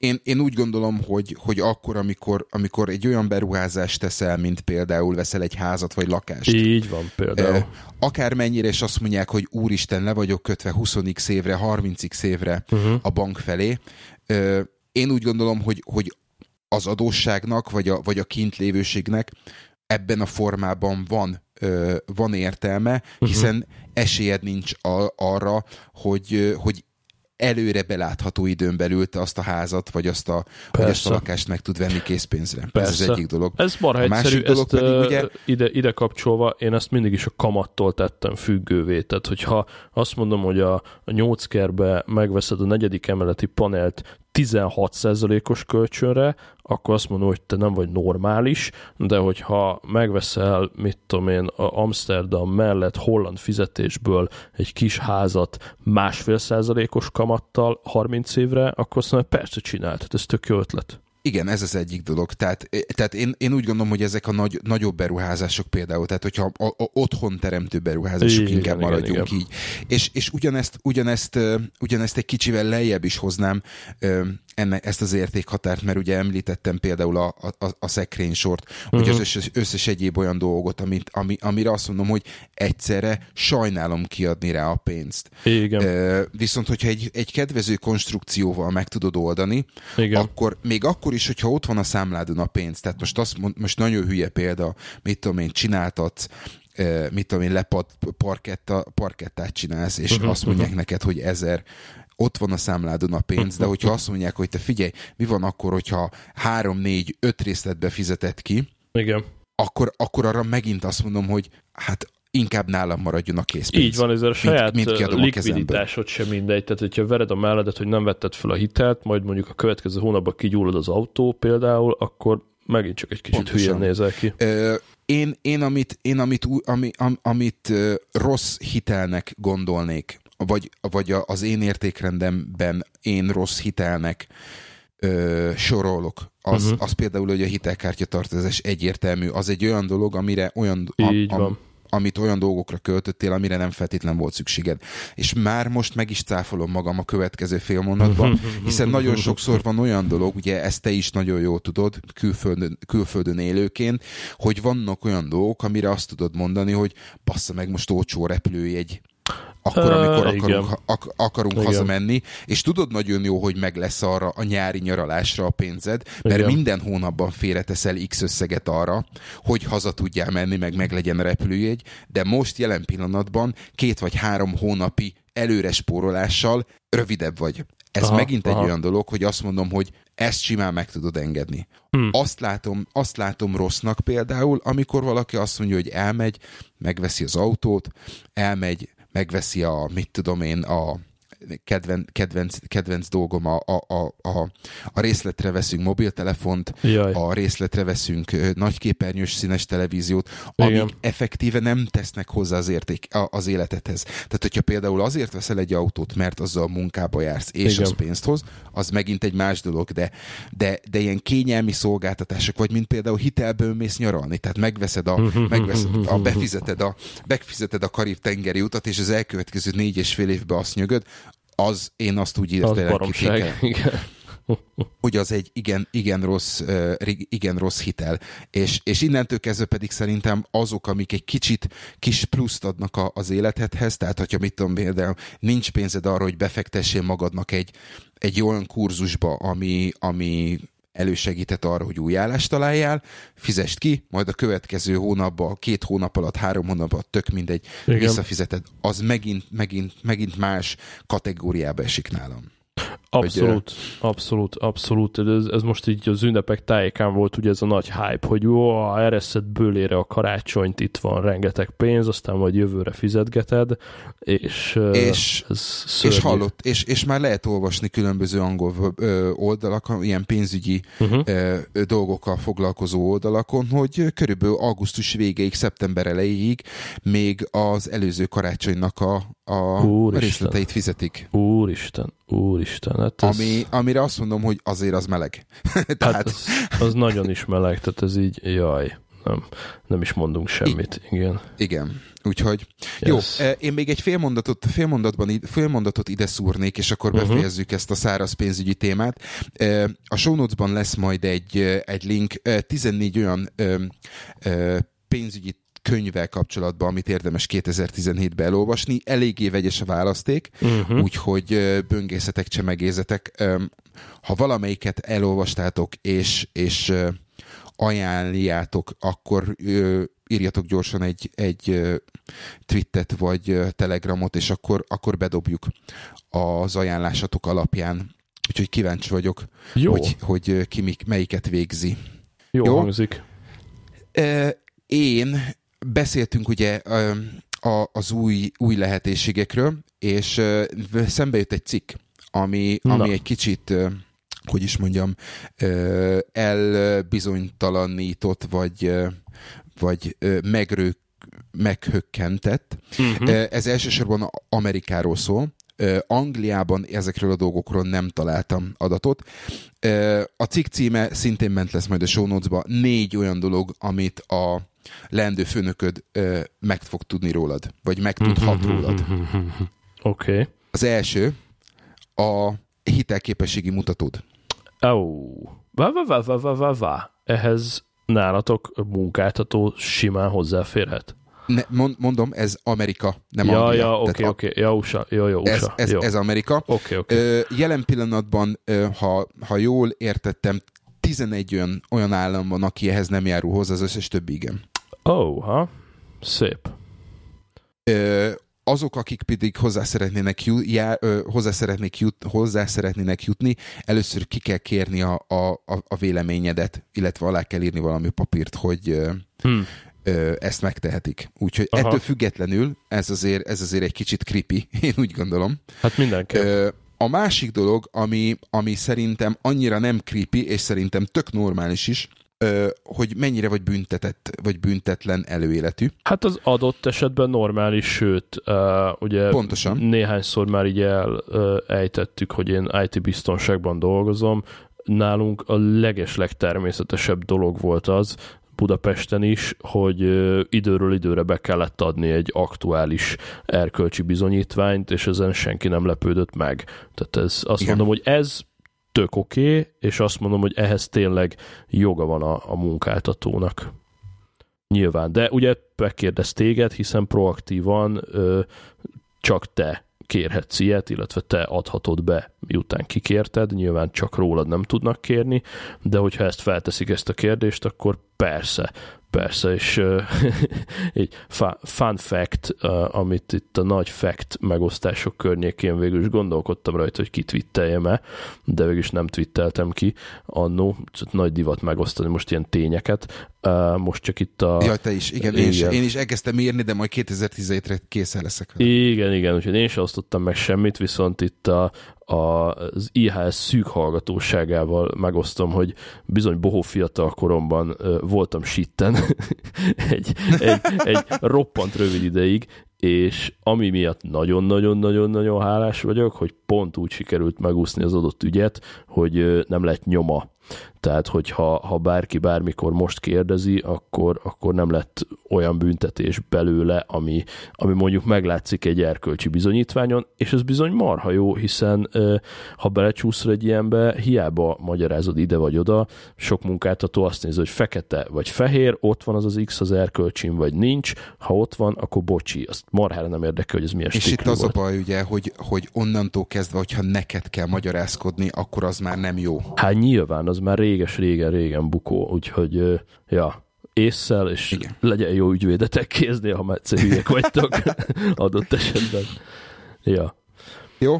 én, én úgy gondolom, hogy, hogy akkor, amikor, amikor egy olyan beruházást teszel, mint például veszel egy házat vagy lakást. Így van például. Akármennyire is azt mondják, hogy úristen, le vagyok kötve 20x évre, 30x évre uh-huh. a bank felé. Én úgy gondolom, hogy, hogy az adósságnak, vagy a, vagy a kintlévőségnek ebben a formában van, van értelme, mhm. hiszen uh-huh. esélyed nincs a, arra, hogy, hogy előre belátható időn belül te azt a házat, vagy azt a, vagy azt a lakást meg tud venni készpénzre. Persze. Ez az egyik dolog. Ez marha a másik dolog ezt, pedig ugye... Ide, ide kapcsolva én ezt mindig is a kamattól tettem függővé. Tehát, hogyha azt mondom, hogy a, a nyolckerbe megveszed a negyedik emeleti panelt 16%-os kölcsönre, akkor azt mondom, hogy te nem vagy normális, de hogyha megveszel, mit tudom én, a Amsterdam mellett holland fizetésből egy kis házat másfél százalékos kamattal 30 évre, akkor azt mondom, persze csináltad, ez tök jó ötlet. Igen, ez az egyik dolog. Tehát, eh, tehát én, én úgy gondolom, hogy ezek a nagy, nagyobb beruházások például, tehát hogyha a, a otthon teremtő beruházások igen, inkább igen, maradjunk igen, így. És, és ugyanezt, ugyanezt, ugyanezt egy kicsivel lejjebb is hoznám enne, ezt az értékhatárt, mert ugye említettem például a, a, a sort, uh-huh. hogy az mhm. összes, összes egyéb olyan dolgot, amit, ami, amire azt mondom, hogy egyszerre sajnálom kiadni rá a pénzt. Igen. Viszont, hogyha egy, egy kedvező konstrukcióval meg tudod oldani, Igen. akkor még akkor akkor is, hogyha ott van a számládon a pénz, tehát most, azt mond, most nagyon hülye példa, mit tudom én, csináltatsz, mit tudom én, lepad parketta, parkettát csinálsz, és uh-huh, azt mondják uh-huh. neked, hogy ezer, ott van a számládon a pénz, de hogyha azt mondják, hogy te figyelj, mi van akkor, hogyha három, négy, öt részletbe fizetett ki, Igen. Akkor, akkor arra megint azt mondom, hogy hát inkább nálam maradjon a készpénz. Így van, ez a saját mint, mint likviditásod sem mindegy. Tehát, hogyha vered a melledet, hogy nem vetted fel a hitelt, majd mondjuk a következő hónapban kigyullad az autó például, akkor megint csak egy kicsit Pontosan. hülyen nézel ki. Ö, én, én, amit, én amit, ami, am, amit rossz hitelnek gondolnék, vagy, vagy az én értékrendemben én rossz hitelnek ö, sorolok, az, uh-huh. az például, hogy a hitelkártya tartozás egyértelmű, az egy olyan dolog, amire olyan... Így van. Am, amit olyan dolgokra költöttél, amire nem feltétlen volt szükséged. És már most meg is cáfolom magam a következő fél mondatban, [LAUGHS] hiszen nagyon sokszor van olyan dolog, ugye ezt te is nagyon jól tudod, külföldön, külföldön élőként, hogy vannak olyan dolgok, amire azt tudod mondani, hogy bassza meg most olcsó repülőjegy, akkor, amikor uh, akarunk, ak- akarunk igen. hazamenni, és tudod nagyon jó, hogy meg lesz arra a nyári nyaralásra a pénzed, mert igen. minden hónapban félreteszel X összeget arra, hogy haza tudjál menni, meg meg legyen a repülőjegy, de most jelen pillanatban két vagy három hónapi előre spórolással rövidebb vagy. Ez aha, megint aha. egy olyan dolog, hogy azt mondom, hogy ezt simán meg tudod engedni. Hmm. Azt, látom, azt látom rossznak például, amikor valaki azt mondja, hogy elmegy, megveszi az autót, elmegy, megveszi a, mit tudom én, a kedven, kedvenc, kedvenc dolgom a, a, a, a, a részletre veszünk mobiltelefont, Jaj. a részletre veszünk nagyképernyős színes televíziót, amik Igen. effektíve nem tesznek hozzá az, érték, az életedhez. Tehát, hogyha például azért veszel egy autót, mert azzal munkába jársz, és Igen. az pénzt hoz, az megint egy más dolog, de, de, de ilyen kényelmi szolgáltatások, vagy mint például hitelből mész nyaralni, tehát megveszed a, [LAUGHS] megveszed a befizeted a, befizeted a Karib tengeri utat, és az elkövetkező négy és fél évben azt nyögöd, az én azt úgy írtam hogy az egy igen, igen, rossz, igen rossz hitel. És, és innentől kezdve pedig szerintem azok, amik egy kicsit kis pluszt adnak a, az életedhez, tehát hogyha mit tudom, például nincs pénzed arra, hogy befektessél magadnak egy, egy olyan kurzusba, ami, ami elősegített arra, hogy új állást találjál, fizest ki, majd a következő hónapban, két hónap alatt, három hónap alatt, tök mindegy, Igen. visszafizeted, az megint, megint, megint más kategóriába esik nálam. Abszolút, hogy, abszolút, abszolút. Ez, ez most így az ünnepek tájékán volt ugye ez a nagy hype, hogy jó, ereszed bőlére a karácsonyt, itt van rengeteg pénz, aztán majd jövőre fizetgeted, és és, ez és hallott, és, és már lehet olvasni különböző angol oldalakon, ilyen pénzügyi uh-huh. dolgokkal foglalkozó oldalakon, hogy körülbelül augusztus végéig, szeptember elejéig még az előző karácsonynak a, a részleteit fizetik. Úristen, úristen. Hát ez... Ami, amire azt mondom, hogy azért az meleg. [LAUGHS] tehát... Hát az, az nagyon is meleg, tehát ez így, jaj, nem, nem is mondunk semmit, I- igen. Igen. Úgyhogy yes. jó, én még egy félmondatot, félmondatban, félmondatot ide szúrnék, és akkor uh-huh. befejezzük ezt a száraz pénzügyi témát. A show notes-ban lesz majd egy, egy link, 14 olyan pénzügyi könyvvel kapcsolatban, amit érdemes 2017-ben elolvasni. Eléggé vegyes a választék, uh-huh. úgyhogy böngészetek, csemegézetek. Ha valamelyiket elolvastátok, és, és ajánljátok, akkor írjatok gyorsan egy, egy twittet vagy telegramot, és akkor, akkor bedobjuk az ajánlásatok alapján. Úgyhogy kíváncsi vagyok, Jó. hogy, hogy ki melyiket végzi. Jó, Jó? hangzik. Én beszéltünk ugye az új, új lehetőségekről, és szembe jött egy cikk, ami, ami egy kicsit hogy is mondjam, elbizonytalanított, vagy, vagy megrő, meghökkentett. Uh-huh. Ez elsősorban Amerikáról szól. Angliában ezekről a dolgokról nem találtam adatot. A cikk címe szintén ment lesz majd a show notes-ba. Négy olyan dolog, amit a leendő főnököd meg fog tudni rólad, vagy megtudhat rólad. [LAUGHS] Oké. Okay. Az első a hitelképességi mutatód. Ó, oh. vá, vá, vá, vá, vá. Ehhez nálatok munkáltató simán hozzáférhet? Ne, mondom, ez Amerika, nem ja, Anglia. Ja, oké, oké, okay, ja, USA, jó, jó, USA. Ez, ez, jó. ez Amerika. Okay, okay. Jelen pillanatban, ha, ha jól értettem, 11 olyan, olyan állam van, aki ehhez nem járul hozzá, az összes többi igen. Ó, oh, ha? Szép. Ö, azok, akik pedig hozzá szeretnének, jut, já, ö, hozzá, szeretnék jut, hozzá szeretnének jutni, először ki kell kérni a, a, a véleményedet, illetve alá kell írni valami papírt, hogy hmm. ö, ezt megtehetik. Úgyhogy Aha. ettől függetlenül ez azért, ez azért egy kicsit creepy, [LAUGHS] én úgy gondolom. Hát mindenképp. Ö, a másik dolog, ami, ami szerintem annyira nem creepy, és szerintem tök normális is, hogy mennyire vagy büntetett, vagy büntetlen előéletű. Hát az adott esetben normális, sőt, ugye Pontosan. néhányszor már így elejtettük, hogy én IT biztonságban dolgozom, nálunk a leges legtermészetesebb dolog volt az, Budapesten is, hogy időről időre be kellett adni egy aktuális erkölcsi bizonyítványt, és ezen senki nem lepődött meg. Tehát ez, azt Igen. mondom, hogy ez tök oké, okay, és azt mondom, hogy ehhez tényleg joga van a, a munkáltatónak. Nyilván, de ugye megkérdez téged, hiszen proaktívan ö, csak te kérhetsz ilyet, illetve te adhatod be, miután kikérted, nyilván csak rólad nem tudnak kérni, de hogyha ezt felteszik ezt a kérdést, akkor persze, Persze, és egy [LAUGHS] fun fact, amit itt a nagy fact megosztások környékén végül is gondolkodtam rajta, hogy kitwitteljem-e, de végül is nem twitteltem ki annó, nagy divat megosztani most ilyen tényeket. Most csak itt a... Ja, te is, igen, igen. Én, is, én is elkezdtem írni, de majd 2017-re készen leszek. Igen, igen, úgyhogy én sem osztottam meg semmit, viszont itt a, az IHS szűk hallgatóságával megosztom, hogy bizony bohó fiatal koromban voltam sitten. [LAUGHS] Egy, egy, egy roppant rövid ideig, és ami miatt nagyon-nagyon-nagyon-nagyon hálás vagyok, hogy pont úgy sikerült megúszni az adott ügyet, hogy nem lett nyoma tehát, hogyha ha bárki bármikor most kérdezi, akkor, akkor nem lett olyan büntetés belőle, ami, ami mondjuk meglátszik egy erkölcsi bizonyítványon, és ez bizony marha jó, hiszen ha belecsúsz egy ilyenbe, hiába magyarázod ide vagy oda, sok munkáltató azt nézi, hogy fekete vagy fehér, ott van az az X az erkölcsim, vagy nincs, ha ott van, akkor bocsi, azt marhára nem érdekel, hogy ez milyen És itt az volt. a baj, ugye, hogy, hogy onnantól kezdve, hogyha neked kell magyarázkodni, akkor az már nem jó. Hát nyilván, az már réges-régen-régen bukó, úgyhogy ja, észszel, és Igen. legyen jó ügyvédetek kéznél, ha már hülyek vagytok [LAUGHS] adott esetben. Ja. Jó.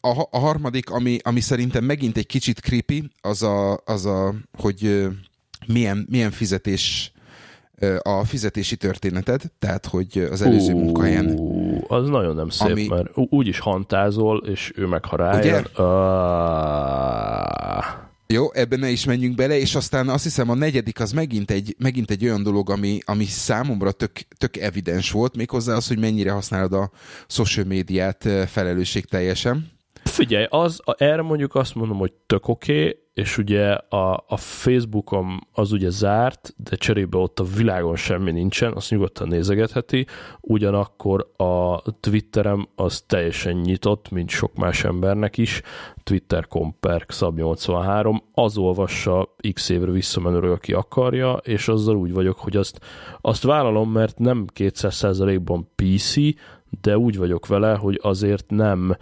A, a harmadik, ami, ami szerintem megint egy kicsit creepy, az a, az a hogy milyen, milyen fizetés a fizetési történeted, tehát hogy az előző uh, munkahelyen... Az nagyon nem szép, ami... mert úgy is hantázol, és ő meg ha rájön... Uh... Jó, ebben ne is menjünk bele, és aztán azt hiszem a negyedik az megint egy, megint egy olyan dolog, ami, ami számomra tök, tök evidens volt, méghozzá az, hogy mennyire használod a social médiát felelősségteljesen. Figyelj, az, erre mondjuk azt mondom, hogy tök oké, okay, és ugye a, a Facebookom az ugye zárt, de cserébe ott a világon semmi nincsen, azt nyugodtan nézegetheti, ugyanakkor a Twitterem az teljesen nyitott, mint sok más embernek is, Twitter Comperk Szab 83, az olvassa x évre visszamenőről, aki akarja, és azzal úgy vagyok, hogy azt, azt vállalom, mert nem 200%-ban PC, de úgy vagyok vele, hogy azért nem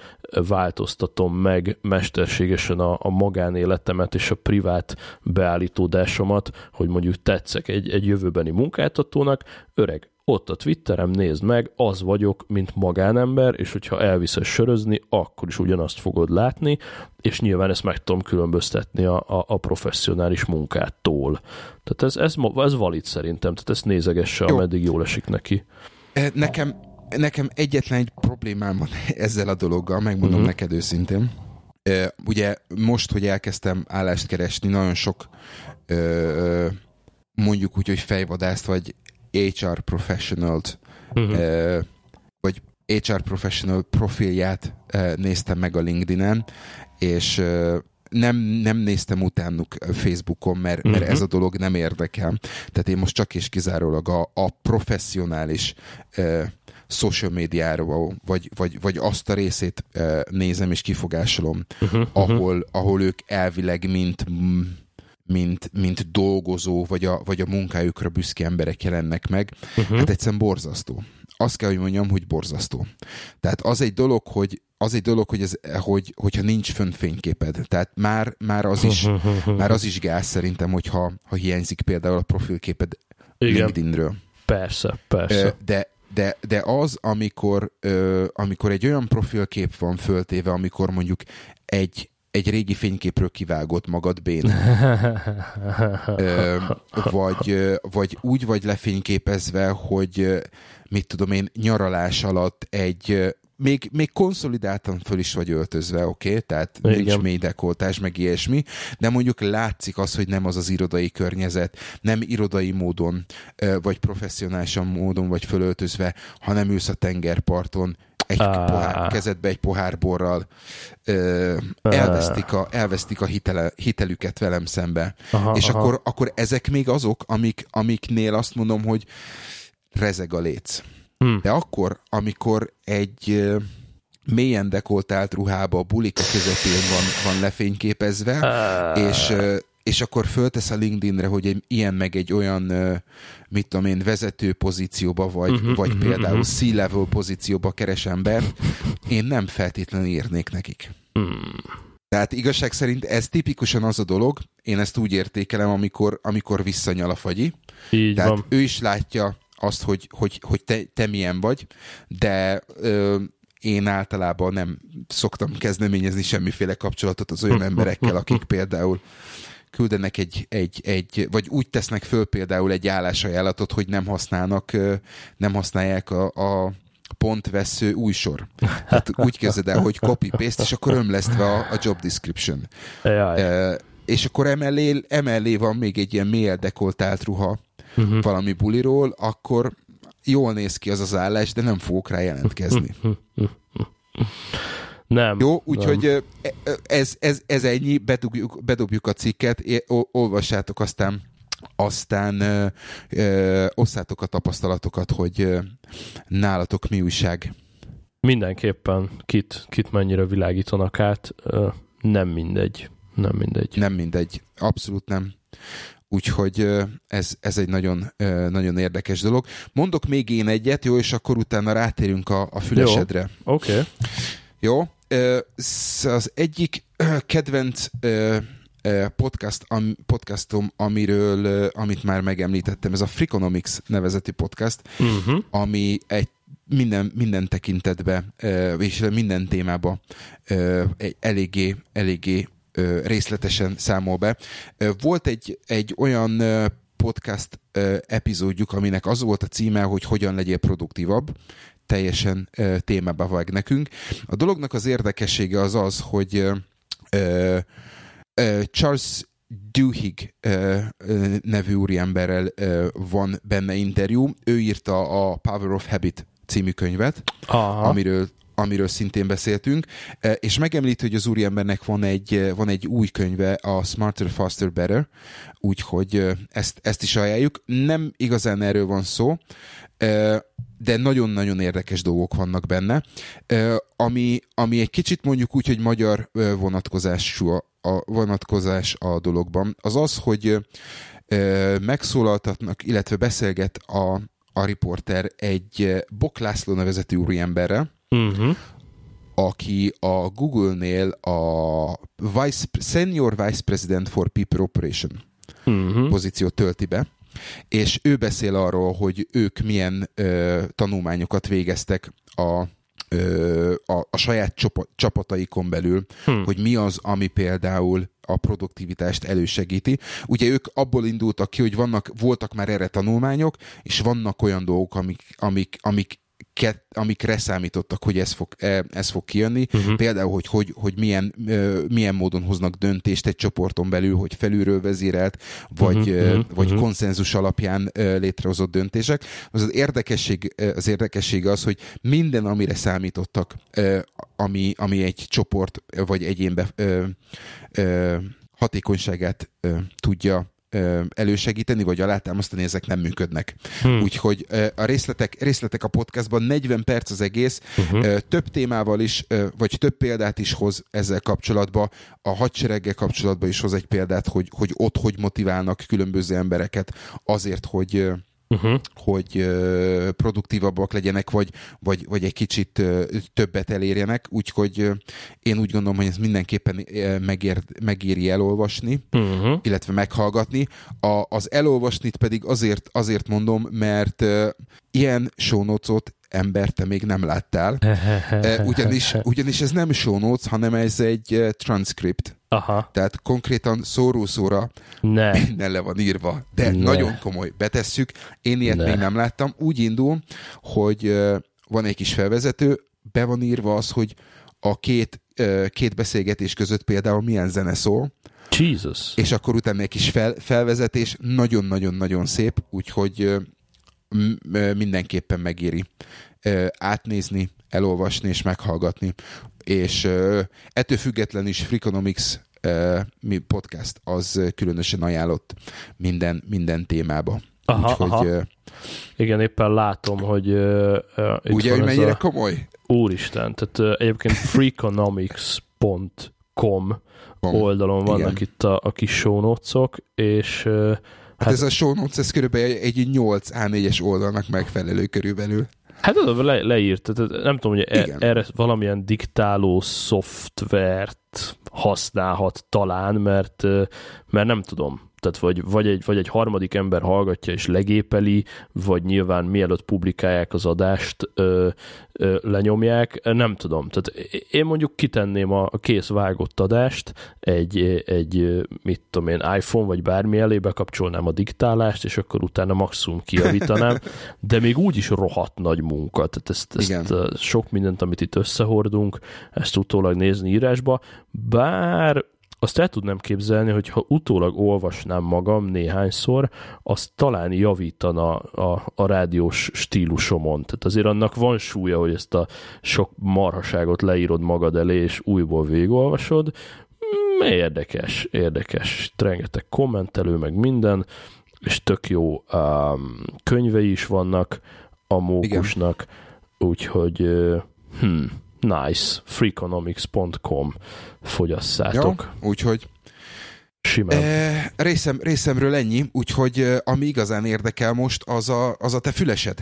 változtatom meg mesterségesen a, a magánéletemet és a privát beállítódásomat, hogy mondjuk tetszek egy, egy jövőbeni munkáltatónak, öreg, ott a Twitterem, nézd meg, az vagyok, mint magánember, és hogyha elviszed sörözni, akkor is ugyanazt fogod látni, és nyilván ezt meg tudom különböztetni a, a, a professzionális munkától. Tehát ez, ez, ez valid szerintem, tehát ezt nézegesse, ameddig jól esik neki. E, nekem nekem egyetlen egy problémám van [LAUGHS] ezzel a dologgal, megmondom uh-huh. neked őszintén. Ugye most, hogy elkezdtem állást keresni, nagyon sok mondjuk úgy, hogy fejvadászt, vagy HR professional-t, uh-huh. uh, vagy HR professional profilját néztem meg a LinkedIn-en, és nem, nem néztem utánuk Facebookon, mert, mert uh-huh. ez a dolog nem érdekel. Tehát én most csak és kizárólag a, a professzionális uh, social médiáról, vagy, vagy, vagy azt a részét nézem és kifogásolom, uh-huh, ahol, uh-huh. ahol ők elvileg mint mint, mint dolgozó, vagy a, vagy a munkájukra büszke emberek jelennek meg, uh-huh. hát egyszerűen borzasztó. Azt kell, hogy mondjam, hogy borzasztó. Tehát az egy dolog, hogy az egy dolog, hogy, ez, hogy hogyha nincs fönn fényképed. Tehát már, már, az is, [LAUGHS] már az is gáz szerintem, hogyha ha hiányzik például a profilképed Igen. LinkedInről. Persze, persze. De, de, de az, amikor, ö, amikor egy olyan profilkép van föltéve, amikor mondjuk egy, egy régi fényképről kivágott magad bén. ö, vagy, vagy úgy vagy lefényképezve, hogy mit tudom én, nyaralás alatt egy még, még konszolidáltan föl is vagy öltözve, oké? Okay? Tehát Igen. nincs mély dekoltás, meg ilyesmi, de mondjuk látszik az, hogy nem az az irodai környezet, nem irodai módon, vagy professzionálisan módon vagy fölöltözve, hanem ülsz a tengerparton, egy ah. pohár, kezedbe egy pohár borral, ö, elvesztik a, elvesztik a hitele, hitelüket velem szembe. Aha, és aha. Akkor, akkor ezek még azok, amik, amiknél azt mondom, hogy rezeg a léc. Hmm. De akkor, amikor egy mélyen dekoltált ruhába a bulika közepén van, van lefényképezve, uh. és, és akkor föltesz a LinkedInre, hogy egy ilyen meg egy olyan, mit tudom én, vezető pozícióba, vagy, uh-huh, vagy uh-huh, például uh-huh. C-level pozícióba keres embert, én nem feltétlenül írnék nekik. Hmm. Tehát igazság szerint ez tipikusan az a dolog, én ezt úgy értékelem, amikor, amikor visszanyal a fagyi. Így Tehát van. ő is látja, azt, hogy, hogy, hogy te, te milyen vagy, de ö, én általában nem szoktam kezdeményezni semmiféle kapcsolatot az olyan [LAUGHS] emberekkel, akik például küldenek egy, egy, egy, vagy úgy tesznek föl például egy állásajánlatot, hogy nem használnak, nem használják a, a pontvesző új sor. Hát úgy kezded el, hogy copy-paste, és akkor ömlesztve a, a job description. Jaj. és akkor emellé, emellé van még egy ilyen mély dekoltált ruha, uh-huh. valami buliról, akkor jól néz ki az az állás, de nem fogok rá jelentkezni. [LAUGHS] Nem. Jó, úgyhogy ez, ez, ez ennyi, bedobjuk, bedobjuk a cikket, olvassátok aztán aztán ö, ö, osszátok a tapasztalatokat, hogy ö, nálatok mi újság. Mindenképpen kit, kit mennyire világítanak át, ö, nem mindegy. Nem mindegy. Nem mindegy, abszolút nem. Úgyhogy ez, ez egy nagyon, nagyon érdekes dolog. Mondok még én egyet, jó, és akkor utána rátérünk a, a fülesedre. Oké. Okay. Jó, az egyik kedvenc podcast, am, podcastom, amiről, amit már megemlítettem, ez a Freakonomics nevezeti podcast, uh-huh. ami egy minden, minden tekintetbe, és minden témába eléggé, eléggé részletesen számol be. Volt egy, egy olyan podcast epizódjuk, aminek az volt a címe, hogy hogyan legyél produktívabb, teljesen témába vág nekünk. A dolognak az érdekessége az az, hogy Charles Duhigg nevű úriemberrel van benne interjú. Ő írta a Power of Habit című könyvet, Aha. amiről amiről szintén beszéltünk, és megemlít, hogy az úriembernek van egy, van egy új könyve, a Smarter, Faster, Better, úgyhogy ezt, ezt is ajánljuk. Nem igazán erről van szó, de nagyon-nagyon érdekes dolgok vannak benne, ami, ami egy kicsit mondjuk úgy, hogy magyar vonatkozású a, a vonatkozás a dologban, az az, hogy megszólaltatnak, illetve beszélget a, a riporter egy Bok László nevezetű úriemberrel, uh-huh. aki a Google-nél a Vice, Senior Vice President for People Operation uh-huh. pozíciót tölti be, és ő beszél arról, hogy ők milyen ö, tanulmányokat végeztek a a, a saját csapataikon belül, hmm. hogy mi az, ami például a produktivitást elősegíti. Ugye ők abból indultak ki, hogy vannak, voltak már erre tanulmányok, és vannak olyan dolgok, amik, amik, amik amikre számítottak, hogy ez fog, e, ez fog kijönni. Uh-huh. Például, hogy, hogy, hogy milyen, milyen módon hoznak döntést egy csoporton belül, hogy felülről vezérelt, vagy, uh-huh. vagy uh-huh. konszenzus alapján létrehozott döntések. Az, az, érdekesség, az érdekesség az, hogy minden, amire számítottak, ami, ami egy csoport vagy egyénbe hatékonyságát tudja elősegíteni, vagy alátámasztani, ezek nem működnek. Hmm. Úgyhogy a részletek, részletek a podcastban 40 perc az egész, uh-huh. több témával is, vagy több példát is hoz ezzel kapcsolatban, a hadsereggel kapcsolatban is hoz egy példát, hogy, hogy ott hogy motiválnak különböző embereket azért, hogy uh-huh. hogy uh, produktívabbak legyenek, vagy, vagy, vagy egy kicsit többet elérjenek, úgyhogy uh, én úgy gondolom, hogy ez mindenképpen megér, megéri elolvasni, uh-huh. illetve meghallgatni. A, az elolvasnit pedig azért, azért mondom, mert ilyen sónocot ember te még nem láttál. [LAUGHS] ugyanis, ugyanis ez nem show notes, hanem ez egy transcript. Aha. Tehát konkrétan szóró-szóra ne. minden le van írva. De ne. nagyon komoly. Betesszük. Én ilyet ne. még nem láttam. Úgy indul, hogy van egy kis felvezető, be van írva az, hogy a két, két beszélgetés között például milyen zene szól, Jesus. És akkor utána egy kis fel, felvezetés, nagyon-nagyon-nagyon szép, úgyhogy mindenképpen megéri átnézni, elolvasni és meghallgatni. És ettől függetlenül is Freakonomics podcast az különösen ajánlott minden, minden témába. Aha, Úgyhogy, aha. Igen, éppen látom, hogy uh, itt ugye, hogy mennyire a... komoly? Úristen, tehát uh, egyébként freakonomics.com oldalon vannak Igen. itt a, a kis show notes-ok, és uh, Hát, hát ez a show notes, ez körülbelül egy 8 A4-es oldalnak megfelelő körülbelül. Hát az le, leírt, tehát nem tudom, hogy e, erre valamilyen diktáló szoftvert használhat talán, mert, mert nem tudom tehát vagy, vagy, egy, vagy egy harmadik ember hallgatja és legépeli, vagy nyilván mielőtt publikálják az adást, ö, ö, lenyomják, nem tudom. Tehát én mondjuk kitenném a, kész vágott adást egy, egy, mit tudom én, iPhone vagy bármi elé bekapcsolnám a diktálást, és akkor utána maximum kiavítanám, de még úgy is rohadt nagy munka. Tehát ezt, ezt sok mindent, amit itt összehordunk, ezt utólag nézni írásba, bár azt el tudnám képzelni, hogy ha utólag olvasnám magam néhányszor, az talán javítana a, a rádiós stílusomon. Tehát azért annak van súlya, hogy ezt a sok marhaságot leírod magad elé, és újból végolvasod. Mm, érdekes, érdekes. Rengeteg kommentelő, meg minden, és tök jó um, könyvei is vannak a mókusnak, úgyhogy uh, hmm, nice, freakonomics.com fogyasszátok. Jó, úgyhogy Simán. E, részem, részemről ennyi, úgyhogy eh, ami igazán érdekel most, az a, az a te fülesed.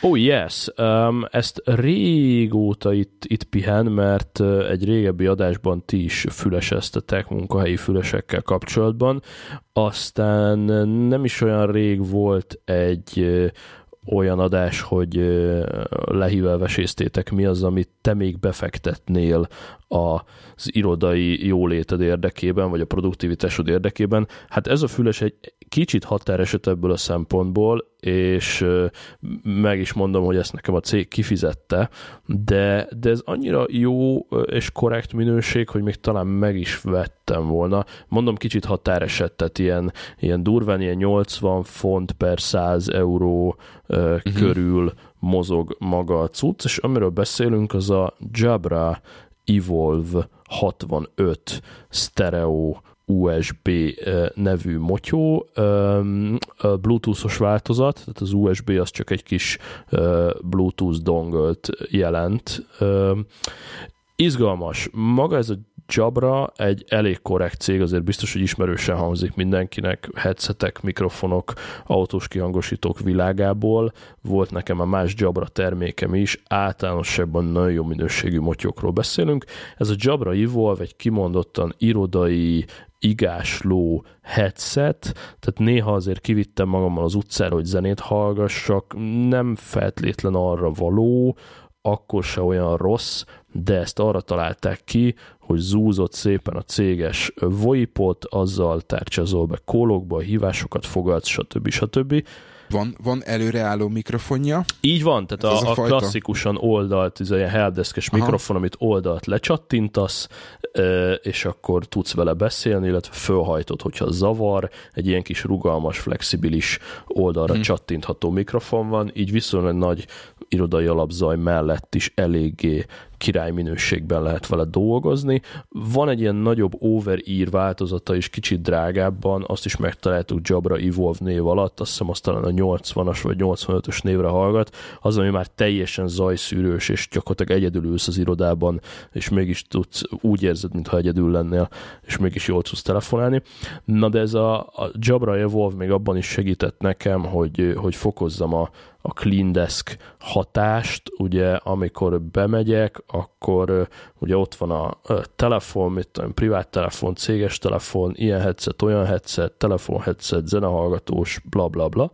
Oh yes, um, ezt régóta itt, itt pihen, mert eh, egy régebbi adásban ti is füleseztetek munkahelyi fülesekkel kapcsolatban, aztán nem is olyan rég volt egy olyan adás, hogy lehívvel veséztétek, mi az, amit te még befektetnél az irodai jóléted érdekében, vagy a produktivitásod érdekében. Hát ez a füles egy kicsit határeset ebből a szempontból, és meg is mondom, hogy ezt nekem a cég kifizette, de, de ez annyira jó és korrekt minőség, hogy még talán meg is vettem volna. Mondom, kicsit határeset, tehát ilyen, ilyen durván ilyen 80 font per 100 euró uh-huh. körül mozog maga a cucc, és amiről beszélünk, az a Jabra Evolve 65 stereo USB nevű motyó, Bluetooth-os változat, tehát az USB az csak egy kis Bluetooth donglet jelent. Izgalmas. Maga ez a Jabra egy elég korrekt cég, azért biztos, hogy ismerősen hangzik mindenkinek, headsetek, mikrofonok, autós kihangosítók világából. Volt nekem a más Jabra termékem is, általánosságban nagyon jó minőségű motyokról beszélünk. Ez a Jabra Evolve egy kimondottan irodai, igásló headset, tehát néha azért kivittem magammal az utcára, hogy zenét hallgassak, nem feltétlen arra való, akkor se olyan rossz, de ezt arra találták ki, hogy zúzott szépen a céges VoIP-ot, azzal tárcsázol be kólokba, hívásokat fogadsz, stb. stb. Van, van előreálló mikrofonja? Így van, tehát a, a, a klasszikusan oldalt, ez egy helpdeskes mikrofon, amit oldalt lecsattintasz, és akkor tudsz vele beszélni, illetve fölhajtod, hogyha zavar, egy ilyen kis rugalmas, flexibilis oldalra hmm. csattintható mikrofon van, így viszonylag nagy irodai alapzaj mellett is eléggé király minőségben lehet vele dolgozni. Van egy ilyen nagyobb over-ear változata is, kicsit drágábban, azt is megtaláltuk Jabra Evolve név alatt, azt hiszem azt talán a 80-as vagy 85-ös névre hallgat, az, ami már teljesen zajszűrős, és gyakorlatilag egyedül ülsz az irodában, és mégis tudsz, úgy érzed, mintha egyedül lennél, és mégis jól tudsz telefonálni. Na de ez a, a Jabra Evolve még abban is segített nekem, hogy, hogy fokozzam a, a Clean Desk hatást, ugye amikor bemegyek, akkor ugye ott van a telefon, mit tudom, privát telefon, céges telefon, ilyen headset, olyan headset, telefon headset, zenehallgatós, bla bla bla,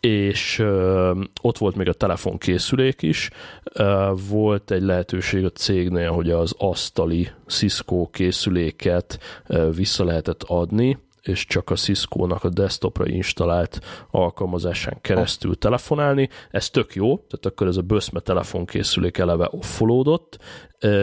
és ö, ott volt még a telefonkészülék is, ö, volt egy lehetőség a cégnél, hogy az asztali Cisco készüléket ö, vissza lehetett adni, és csak a Cisco-nak a desktopra installált alkalmazásán keresztül telefonálni. Ez tök jó, tehát akkor ez a Böszme telefonkészülék eleve offolódott,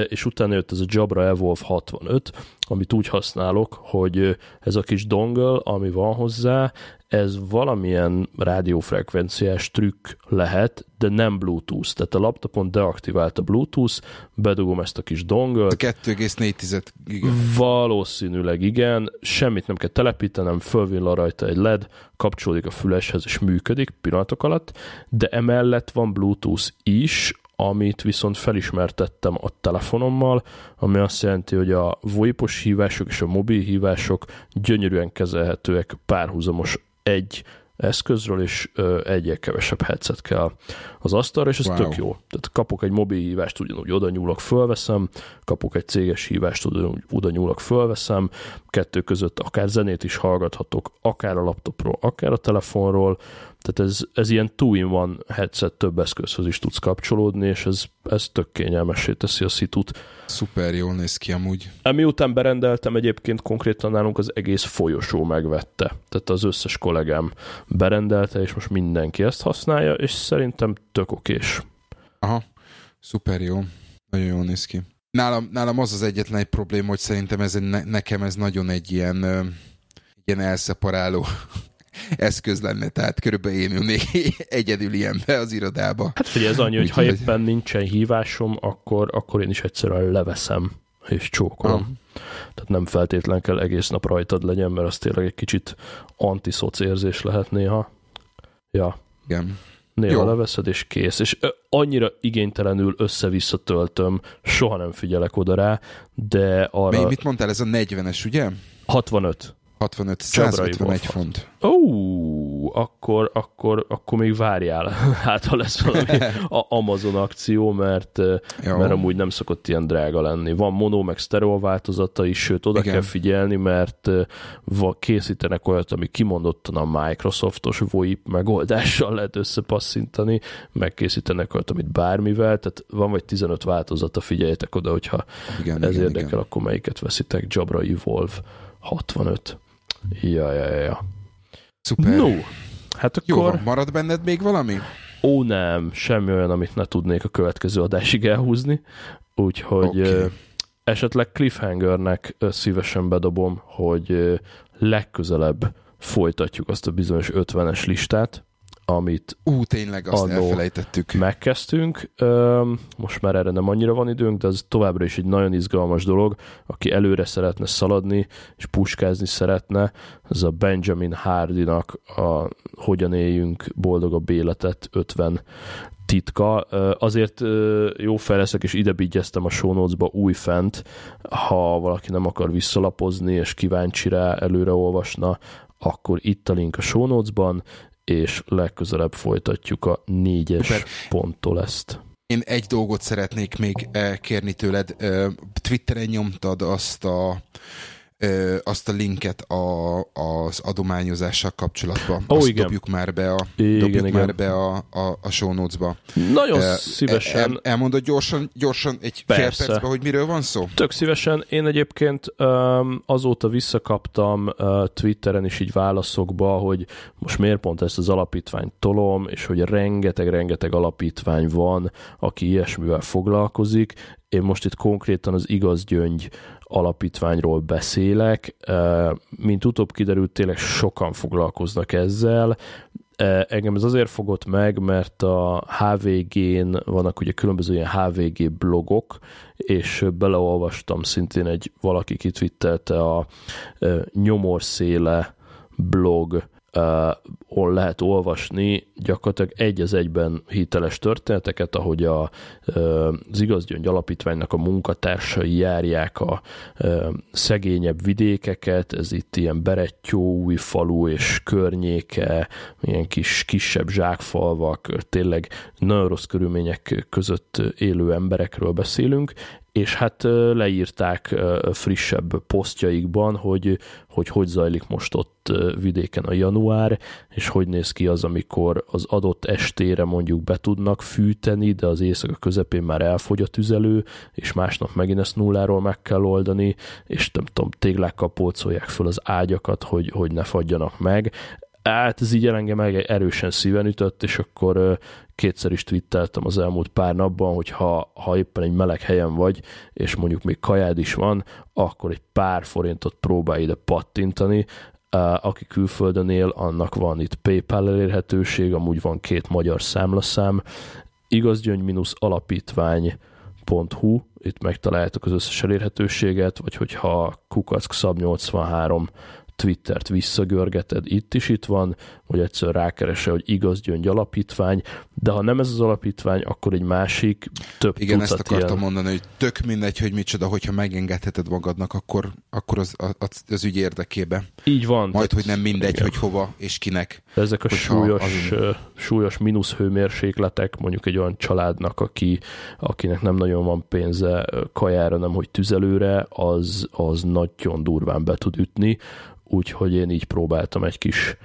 és utána jött ez a Jabra Evolve 65, amit úgy használok, hogy ez a kis dongle, ami van hozzá, ez valamilyen rádiófrekvenciás trükk lehet, de nem Bluetooth. Tehát a laptopon deaktivált a Bluetooth, bedugom ezt a kis dongle. A 2,4 igen. Valószínűleg igen, semmit nem kell telepítenem, fölvillan rajta egy LED, kapcsolódik a füleshez és működik pillanatok alatt, de emellett van Bluetooth is, amit viszont felismertettem a telefonommal, ami azt jelenti, hogy a voip hívások és a mobil hívások gyönyörűen kezelhetőek párhuzamos egy eszközről, és egyek kevesebb headset kell az asztalra, és ez wow. tök jó. Tehát kapok egy mobil hívást, ugyanúgy oda nyúlok, fölveszem, kapok egy céges hívást, ugyanúgy oda nyúlok, fölveszem, kettő között akár zenét is hallgathatok, akár a laptopról, akár a telefonról, tehát ez, ez ilyen two-in-one headset, több eszközhöz is tudsz kapcsolódni, és ez, ez tök kényelmessé teszi a szitut. Szuper jól néz ki amúgy. Miután berendeltem, egyébként konkrétan nálunk az egész folyosó megvette. Tehát az összes kollégám berendelte, és most mindenki ezt használja, és szerintem tök okés. Aha, szuper jó. Nagyon jól néz ki. Nálam, nálam az az egyetlen egy probléma, hogy szerintem ez, nekem ez nagyon egy ilyen, ilyen elszeparáló eszköz lenne, tehát körülbelül én ülnék [LAUGHS] egyedül ilyenbe az irodába. Hát figyelj, ez annyi, hogy ha éppen nincsen hívásom, akkor, akkor én is egyszerűen leveszem és csókolom. Ah. Tehát nem feltétlen kell egész nap rajtad legyen, mert az tényleg egy kicsit antiszoc érzés lehet néha. Ja. Igen. Néha Jó. leveszed, és kész. És annyira igénytelenül össze-vissza töltöm, soha nem figyelek oda rá, de arra... Mi, mit mondtál, ez a 40-es, ugye? 65. 65, 151 font. Ó, akkor, akkor, akkor még várjál, [LAUGHS] hát ha lesz valami [LAUGHS] a Amazon akció, mert, Jó. mert amúgy nem szokott ilyen drága lenni. Van mono meg stereo változata is, sőt oda Igen. kell figyelni, mert készítenek olyat, ami kimondottan a Microsoftos VoIP megoldással lehet összepasszintani, megkészítenek olyat, amit bármivel, tehát van vagy 15 változata, figyeljetek oda, hogyha igen, ez igen, érdekel, igen. akkor melyiket veszitek, Jabra Evolve 65. Ja, ja, ja. Szuper. No, hát akkor... Jó, van, marad benned még valami? Ó, nem, semmi olyan, amit ne tudnék a következő adásig elhúzni, úgyhogy okay. esetleg cliffhangernek szívesen bedobom, hogy legközelebb folytatjuk azt a bizonyos 50-es listát, amit Ú, tényleg, azt elfelejtettük. megkezdtünk. Most már erre nem annyira van időnk, de ez továbbra is egy nagyon izgalmas dolog. Aki előre szeretne szaladni, és puskázni szeretne, ez a Benjamin Hardinak a Hogyan éljünk boldogabb életet 50 titka. Azért jó fejleszek, és ide bigyeztem a show notes-ba új fent, ha valaki nem akar visszalapozni, és kíváncsi rá, előre olvasna, akkor itt a link a show notes-ban, és legközelebb folytatjuk a négyes Super. ponttól ezt. Én egy dolgot szeretnék még eh, kérni tőled. Eh, Twitteren nyomtad azt a ö, azt a linket a, az adományozással kapcsolatban. Oh, azt igen. dobjuk már be a, igen, dobjuk igen. Már be a, a, a show notes-ba. Nagyon uh, szívesen. El, elmondod gyorsan, gyorsan egy Persze. fél percben, hogy miről van szó? Tök szívesen. Én egyébként um, azóta visszakaptam uh, Twitteren is így válaszokba, hogy most miért pont ezt az alapítványt tolom, és hogy rengeteg-rengeteg alapítvány van, aki ilyesmivel foglalkozik. Én most itt konkrétan az Igaz Gyöngy alapítványról beszélek. Mint utóbb kiderült, tényleg sokan foglalkoznak ezzel. Engem ez azért fogott meg, mert a HVG-n vannak ugye különböző ilyen HVG blogok, és beleolvastam szintén egy valaki kitwittelte a nyomorszéle blog ahol lehet olvasni gyakorlatilag egy az egyben hiteles történeteket, ahogy a, az Igazgyöngy Alapítványnak a munkatársai járják a szegényebb vidékeket, ez itt ilyen Berettyó, új falu és környéke, ilyen kis, kisebb zsákfalvak, tényleg nagyon rossz körülmények között élő emberekről beszélünk, és hát leírták frissebb posztjaikban, hogy, hogy hogy zajlik most ott vidéken a január, és hogy néz ki az, amikor az adott estére mondjuk be tudnak fűteni, de az éjszaka közepén már elfogy a tüzelő, és másnap megint ezt nulláról meg kell oldani, és nem tudom, téglákkal polcolják föl az ágyakat, hogy, hogy ne fagyjanak meg. Hát ez így engem erősen szíven ütött, és akkor kétszer is twitteltem az elmúlt pár napban, hogy ha, ha éppen egy meleg helyen vagy, és mondjuk még kajád is van, akkor egy pár forintot próbálj ide pattintani, aki külföldön él, annak van itt PayPal elérhetőség, amúgy van két magyar számlaszám, igazgyöngy-alapítvány.hu, itt megtaláljátok az összes elérhetőséget, vagy hogyha kukack 83 Twittert visszagörgeted, itt is itt van, hogy egyszer rákeresse, hogy igaz gyöngy alapítvány, de ha nem ez az alapítvány, akkor egy másik, több Igen, ezt akartam ilyen... mondani, hogy tök mindegy, hogy micsoda, hogyha megengedheted magadnak, akkor, akkor az, az, az ügy érdekébe. Így van. Majd, hogy nem mindegy, igen. hogy hova és kinek. Ezek a súlyos, azon... súlyos mínusz hőmérsékletek, mondjuk egy olyan családnak, aki, akinek nem nagyon van pénze kajára, nem hogy tüzelőre, az, az nagyon durván be tud ütni, úgyhogy én így próbáltam egy kis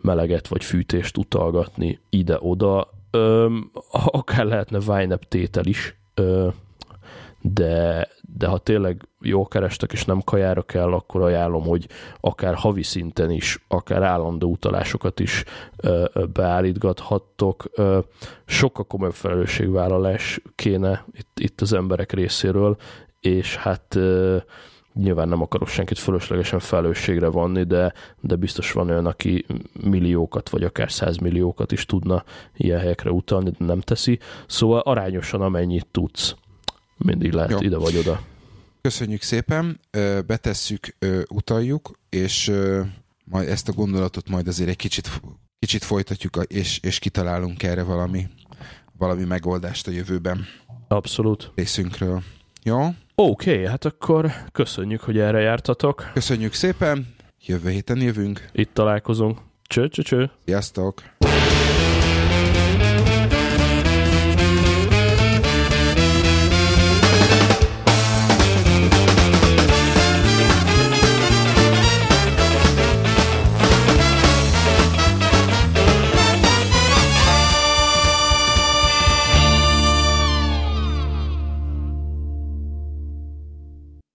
meleget vagy fűtést utalgatni ide-oda. Öm, akár lehetne Vine tétel is, ö, de, de ha tényleg jó kerestek és nem kajára kell, akkor ajánlom, hogy akár havi szinten is, akár állandó utalásokat is ö, beállítgathattok. Ö, sokkal komolyabb felelősségvállalás kéne itt, itt az emberek részéről, és hát ö, nyilván nem akarok senkit fölöslegesen felelősségre vanni, de, de biztos van olyan, aki milliókat vagy akár százmilliókat is tudna ilyen helyekre utalni, de nem teszi. Szóval arányosan amennyit tudsz. Mindig lehet Jó. ide vagy oda. Köszönjük szépen, betesszük, utaljuk, és majd ezt a gondolatot majd azért egy kicsit, kicsit folytatjuk, és, és kitalálunk erre valami, valami megoldást a jövőben. Abszolút. Részünkről. Jó? Oké, okay, hát akkor köszönjük, hogy erre jártatok. Köszönjük szépen, Jövő héten jövünk. Itt találkozunk. Cső, cső, cső. Sziasztok!